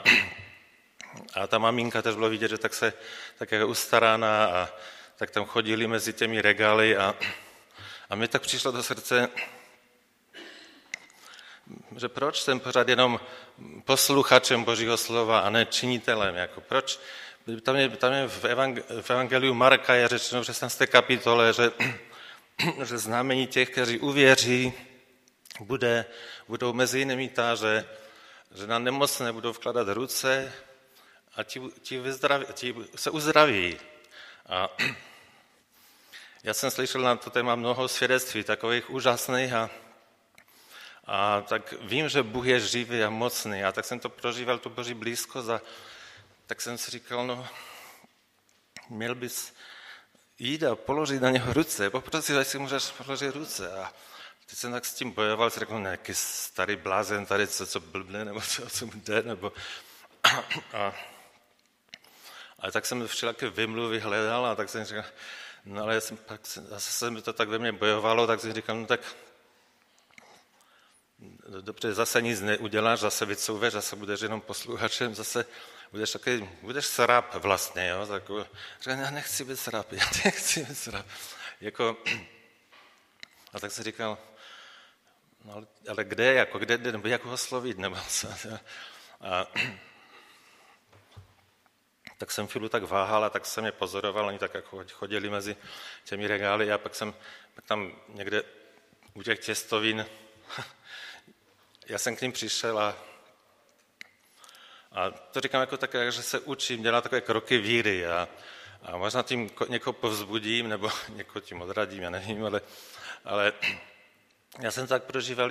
a ta maminka tež bylo vidět, že tak se tak je ustarána a tak tam chodili mezi těmi regály a, a mi tak přišlo do srdce, že proč jsem pořád jenom posluchačem Božího slova a ne činitelem. Jako proč? Tam je, tam je v, evang, v Evangeliu Marka je řečeno v 16. kapitole, že, že znamení těch, kteří uvěří, bude, budou mezi jinými ta, že, že na nemocné budou vkladat ruce a ti, ti, vyzdraví, ti se uzdraví. A já jsem slyšel na to téma mnoho svědectví, takových úžasných a, a tak vím, že Bůh je živý a mocný a tak jsem to prožíval, tu boží blízkost a tak jsem si říkal, no, měl bys jít a položit na něho ruce, poprosit, si můžeš položit ruce. A teď jsem tak s tím bojoval, si řekl, nějaký starý blázen tady, co, co blbne, nebo co, co mu jde, nebo... A, ale tak jsem všelaké vymluvy hledal a tak jsem říkal, no ale jsem, pak zase se mi to tak ve mně bojovalo, tak jsem říkal, no tak dobře, zase nic neuděláš, zase vycouveš, zase budeš jenom posluchačem, zase budeš takový, budeš srap vlastně, jo, tak říkal, já nechci být srap, já nechci být srap. Jako, a tak jsem říkal, no ale, ale kde, jako, kde, nebo jak ho slovit, nebo co. A, tak jsem chvíli tak váhal a tak jsem je pozoroval, oni tak jako chodili mezi těmi regály a pak jsem pak tam někde u těch těstovin, já jsem k ním přišel a, a to říkám jako tak, že se učím dělat takové kroky víry a, a možná tím někoho povzbudím nebo někoho tím odradím, já nevím, ale, ale já jsem tak prožíval,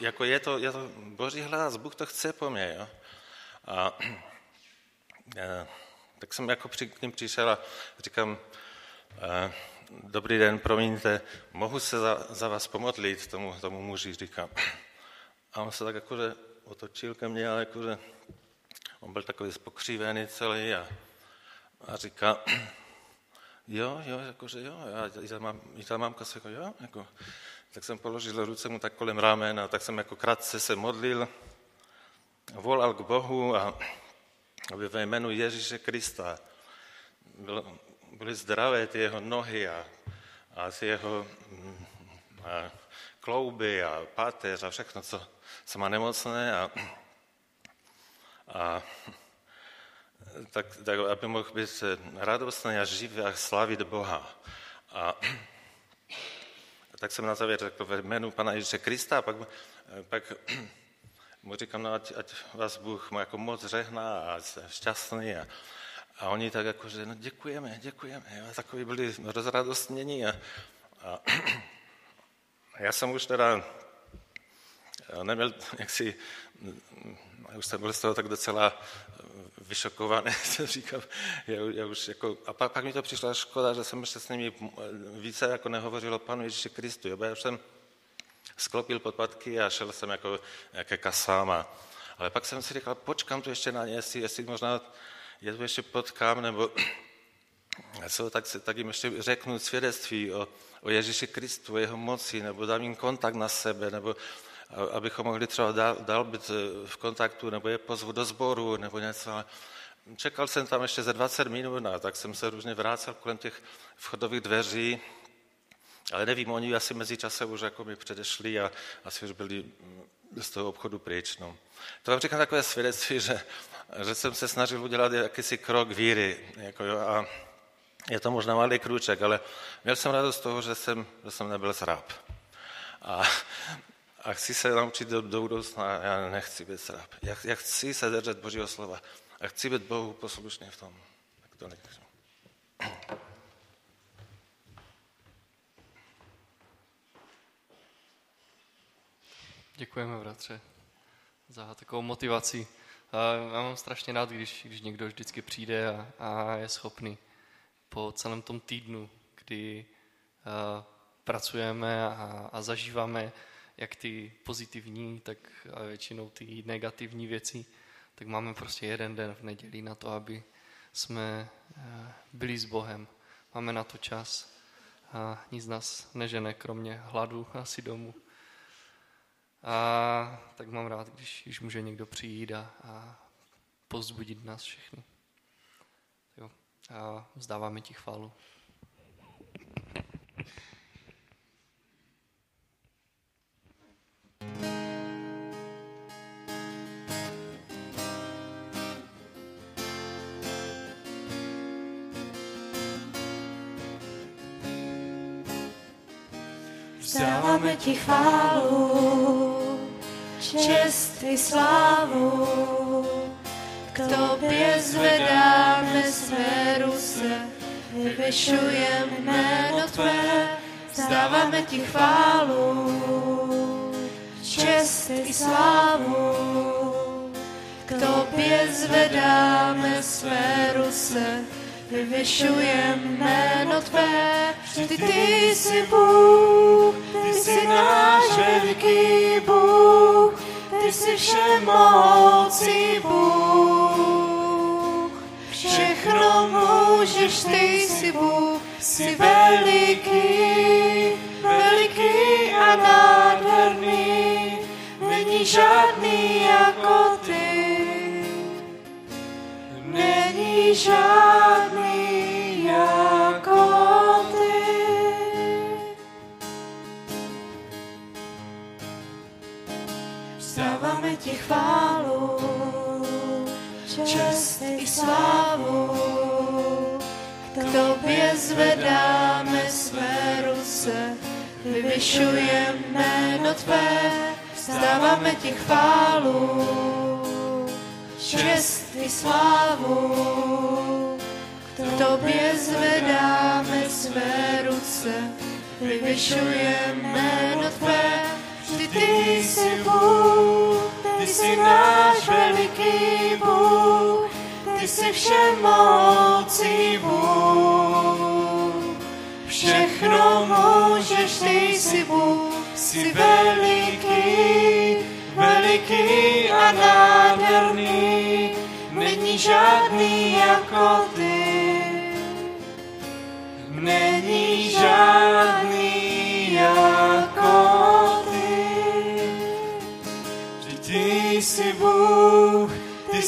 jako je to, je to boží hlas, Bůh to chce po mně. Jo? A, a tak jsem jako při, k ním přišel a říkám, eh, dobrý den, promiňte, mohu se za, za vás pomodlit, tomu, tomu muži říkám. A on se tak jakože otočil ke mně, ale jakože on byl takový spokřívený celý a, a říká, jo, jo, jakože jo, a i ta, mám, i ta mámka se jako, jo, jako, tak jsem položil ruce mu tak kolem ramen a tak jsem jako krátce se modlil, volal k Bohu a aby ve jménu Ježíše Krista bylo, byly zdravé ty jeho nohy a, a ty jeho mm, a klouby a páteř a všechno, co, co má nemocné a, a tak, tak, aby mohl být radostný a živý a slavit Boha. A, a tak jsem na závěr řekl ve jménu Pana Ježíše Krista a pak, pak mu říkám, no, ať, ať vás Bůh mu jako moc řehná a šťastný. A, a oni tak jako, že no děkujeme, děkujeme. A takový byli rozradostnění. A, a já jsem už teda neměl jaksi, už jsem byl z toho tak docela vyšokovaný, jsem říkal, já, já už jako, a pak, pak mi to přišla škoda, že jsem ještě s nimi více jako nehovořil o Panu Ježíši Kristu, jo, já už jsem sklopil podpatky a šel jsem jako ke kasám. A, ale pak jsem si říkal, počkám tu ještě na ně, jestli, jestli možná je tu ještě potkám, nebo co, tak, tak jim ještě řeknu svědectví o, o Ježíši Kristu, o jeho moci, nebo dám jim kontakt na sebe, nebo abychom mohli třeba dál, dál být eh, v kontaktu, nebo je pozvu do sboru, nebo něco. Čekal jsem tam ještě za 20 minut, a tak jsem se různě vrácel kolem těch vchodových dveří ale nevím, oni asi mezi časem už jako mi předešli a asi už byli mm, z toho obchodu pryč. No. To vám říkám takové svědectví, že, že jsem se snažil udělat jakýsi krok víry. Jako jo, a je to možná malý krůček, ale měl jsem radost z toho, že jsem, že jsem nebyl zrab. A, a chci se naučit do, do budoucna, já nechci být zrab. Já, já chci se držet Božího slova a chci být Bohu poslušný v tom. Tak to nechci. Děkujeme, bratře, za takovou motivaci. Já mám strašně rád, když, když někdo vždycky přijde a, a je schopný po celém tom týdnu, kdy a, pracujeme a, a zažíváme jak ty pozitivní, tak a většinou ty negativní věci, tak máme prostě jeden den v neděli na to, aby jsme byli s Bohem. Máme na to čas a nic nás nežene, kromě hladu asi domů. A tak mám rád, když, když může někdo přijít a, a pozbudit nás všechny. Jo. A vzdáváme ti chválu. Vzdáváme ti chválu, čest i slávu. K tobě zvedáme své ruce, vyvyšujeme jméno tvé, vzdáváme ti chválu, čest i slávu. K tobě zvedáme své ruce, vyvyšujeme jméno tvé, ty, ty jsi Bůh, ty jsi náš veliký Bůh, jsi všemocí Bůh. Všechno můžeš, ty jsi Bůh, jsi veliký, veliký a nádherný, není žádný jako ty. Není žádný ti chválu, čest i slávu. K tobě zvedáme své ruce, vyvyšujeme jméno tvé, vzdáváme ti chválu, čest i slávu. K tobě zvedáme své ruce, vyvyšujeme jméno tvé, Vždy ty jsi Bůh, jsi náš veliký Bůh, ty jsi všemocí Bůh. Všechno můžeš, ty jsi Bůh, jsi veliký, veliký a nádherný, není žádný jako ty. Není žádný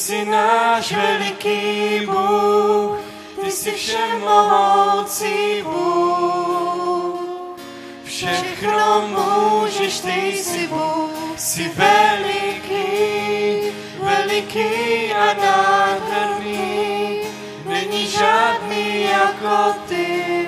jsi náš veliký Bůh, ty jsi všemohoucí Bůh. Všechno můžeš, ty jsi Bůh, jsi veliký, veliký a nádherný, není žádný jako ty.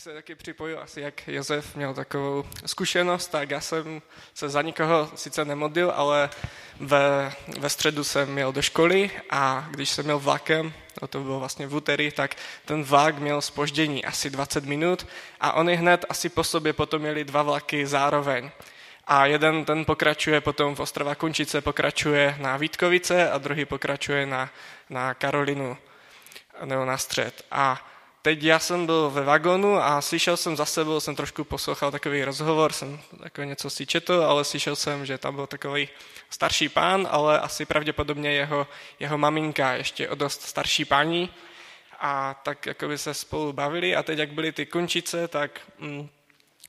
Bych se taky připojil, asi jak Josef měl takovou zkušenost, tak já jsem se za nikoho sice nemodlil, ale ve, ve středu jsem měl do školy a když jsem měl vlakem, no to bylo vlastně v úterý, tak ten vlak měl spoždění asi 20 minut a oni hned asi po sobě potom měli dva vlaky zároveň. A jeden ten pokračuje potom v Ostrava Končice, pokračuje na Vítkovice a druhý pokračuje na, na Karolinu nebo na střed. A teď já jsem byl ve vagonu a slyšel jsem za sebou, jsem trošku poslouchal takový rozhovor, jsem jako něco si četl, ale slyšel jsem, že tam byl takový starší pán, ale asi pravděpodobně jeho, jeho maminka, ještě o dost starší paní. A tak jako by se spolu bavili a teď, jak byly ty končice, tak mm,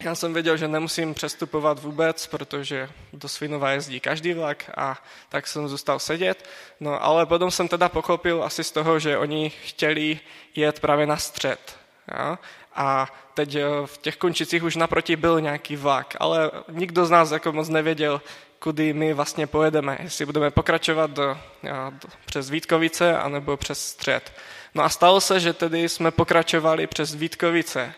já jsem věděl, že nemusím přestupovat vůbec, protože do Svinova jezdí každý vlak a tak jsem zůstal sedět. No ale potom jsem teda pochopil asi z toho, že oni chtěli jet právě na střed. Jo? A teď eh, v těch končicích už naproti byl nějaký vlak, ale nikdo z nás jako moc nevěděl, kudy my vlastně pojedeme, jestli budeme pokračovat do, do, přes Vítkovice anebo přes střed. No a stalo se, že tedy jsme pokračovali přes Vítkovice.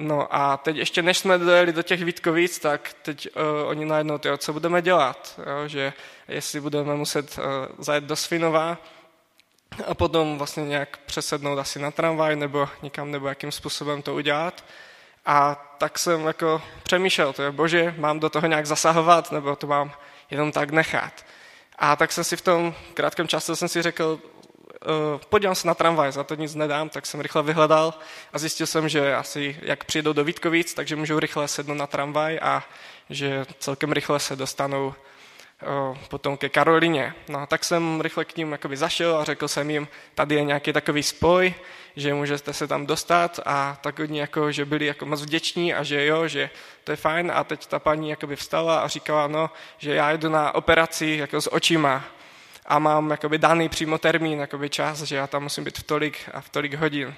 No a teď ještě než jsme dojeli do těch Vítkovic, tak teď uh, oni najednou, tyjo, co budeme dělat, jo, že jestli budeme muset uh, zajet do Svinova a potom vlastně nějak přesednout asi na tramvaj nebo nikam, nebo jakým způsobem to udělat. A tak jsem jako přemýšlel, to je bože, mám do toho nějak zasahovat, nebo to mám jenom tak nechat. A tak jsem si v tom krátkém čase jsem si řekl, podívám se na tramvaj, za to nic nedám, tak jsem rychle vyhledal a zjistil jsem, že asi jak přijdou do Vítkovic, takže můžou rychle sednout na tramvaj a že celkem rychle se dostanou uh, potom ke Karolině. No tak jsem rychle k ním jakoby zašel a řekl jsem jim, tady je nějaký takový spoj, že můžete se tam dostat a tak oni jako, že byli jako moc vděční a že jo, že to je fajn a teď ta paní jakoby vstala a říkala, no, že já jdu na operaci jako s očima, a mám jakoby daný přímo termín, jakoby čas, že já tam musím být v tolik a v tolik hodin.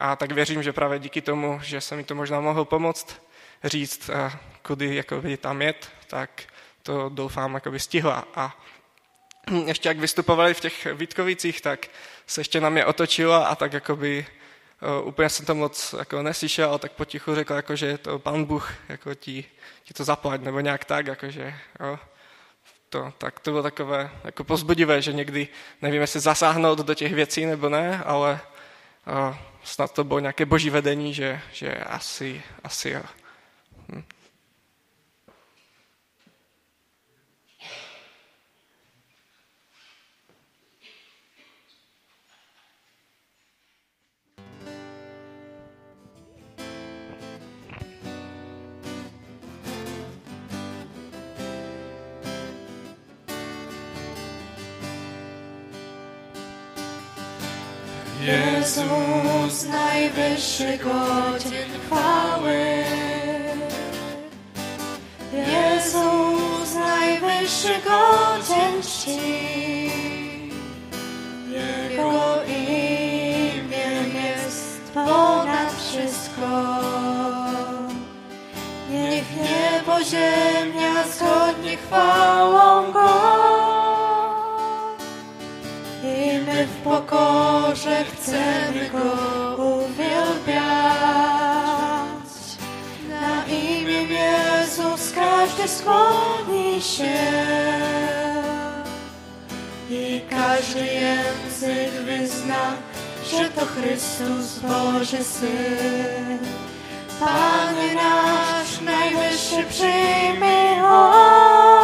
A tak věřím, že právě díky tomu, že jsem mi to možná mohl pomoct říct, kudy jakoby tam jet, tak to doufám jakoby stihla. A ještě jak vystupovali v těch Vítkovicích, tak se ještě na mě otočila a tak jakoby úplně jsem to moc jako neslyšel, tak potichu řekl, jako, že to pan Bůh jako ti, ti to zaplať, nebo nějak tak, jakože, jo to, tak to bylo takové jako pozbudivé, že někdy nevím, jestli zasáhnout do těch věcí nebo ne, ale uh, snad to bylo nějaké boží vedení, že, že asi, asi jo. Jezus najwyższy godzien chwały. Jezus najwyższy godzien czci. Jego imię jest ponad wszystko. Niech niebo, ziemia zgodnie chwałą Go. Pokorze chcemy Go uwielbiać. Na imię Jezus każdy skłoni się i każdy język wyzna, że to Chrystus Boży Syn. Panie nasz najwyższy przyjmij On,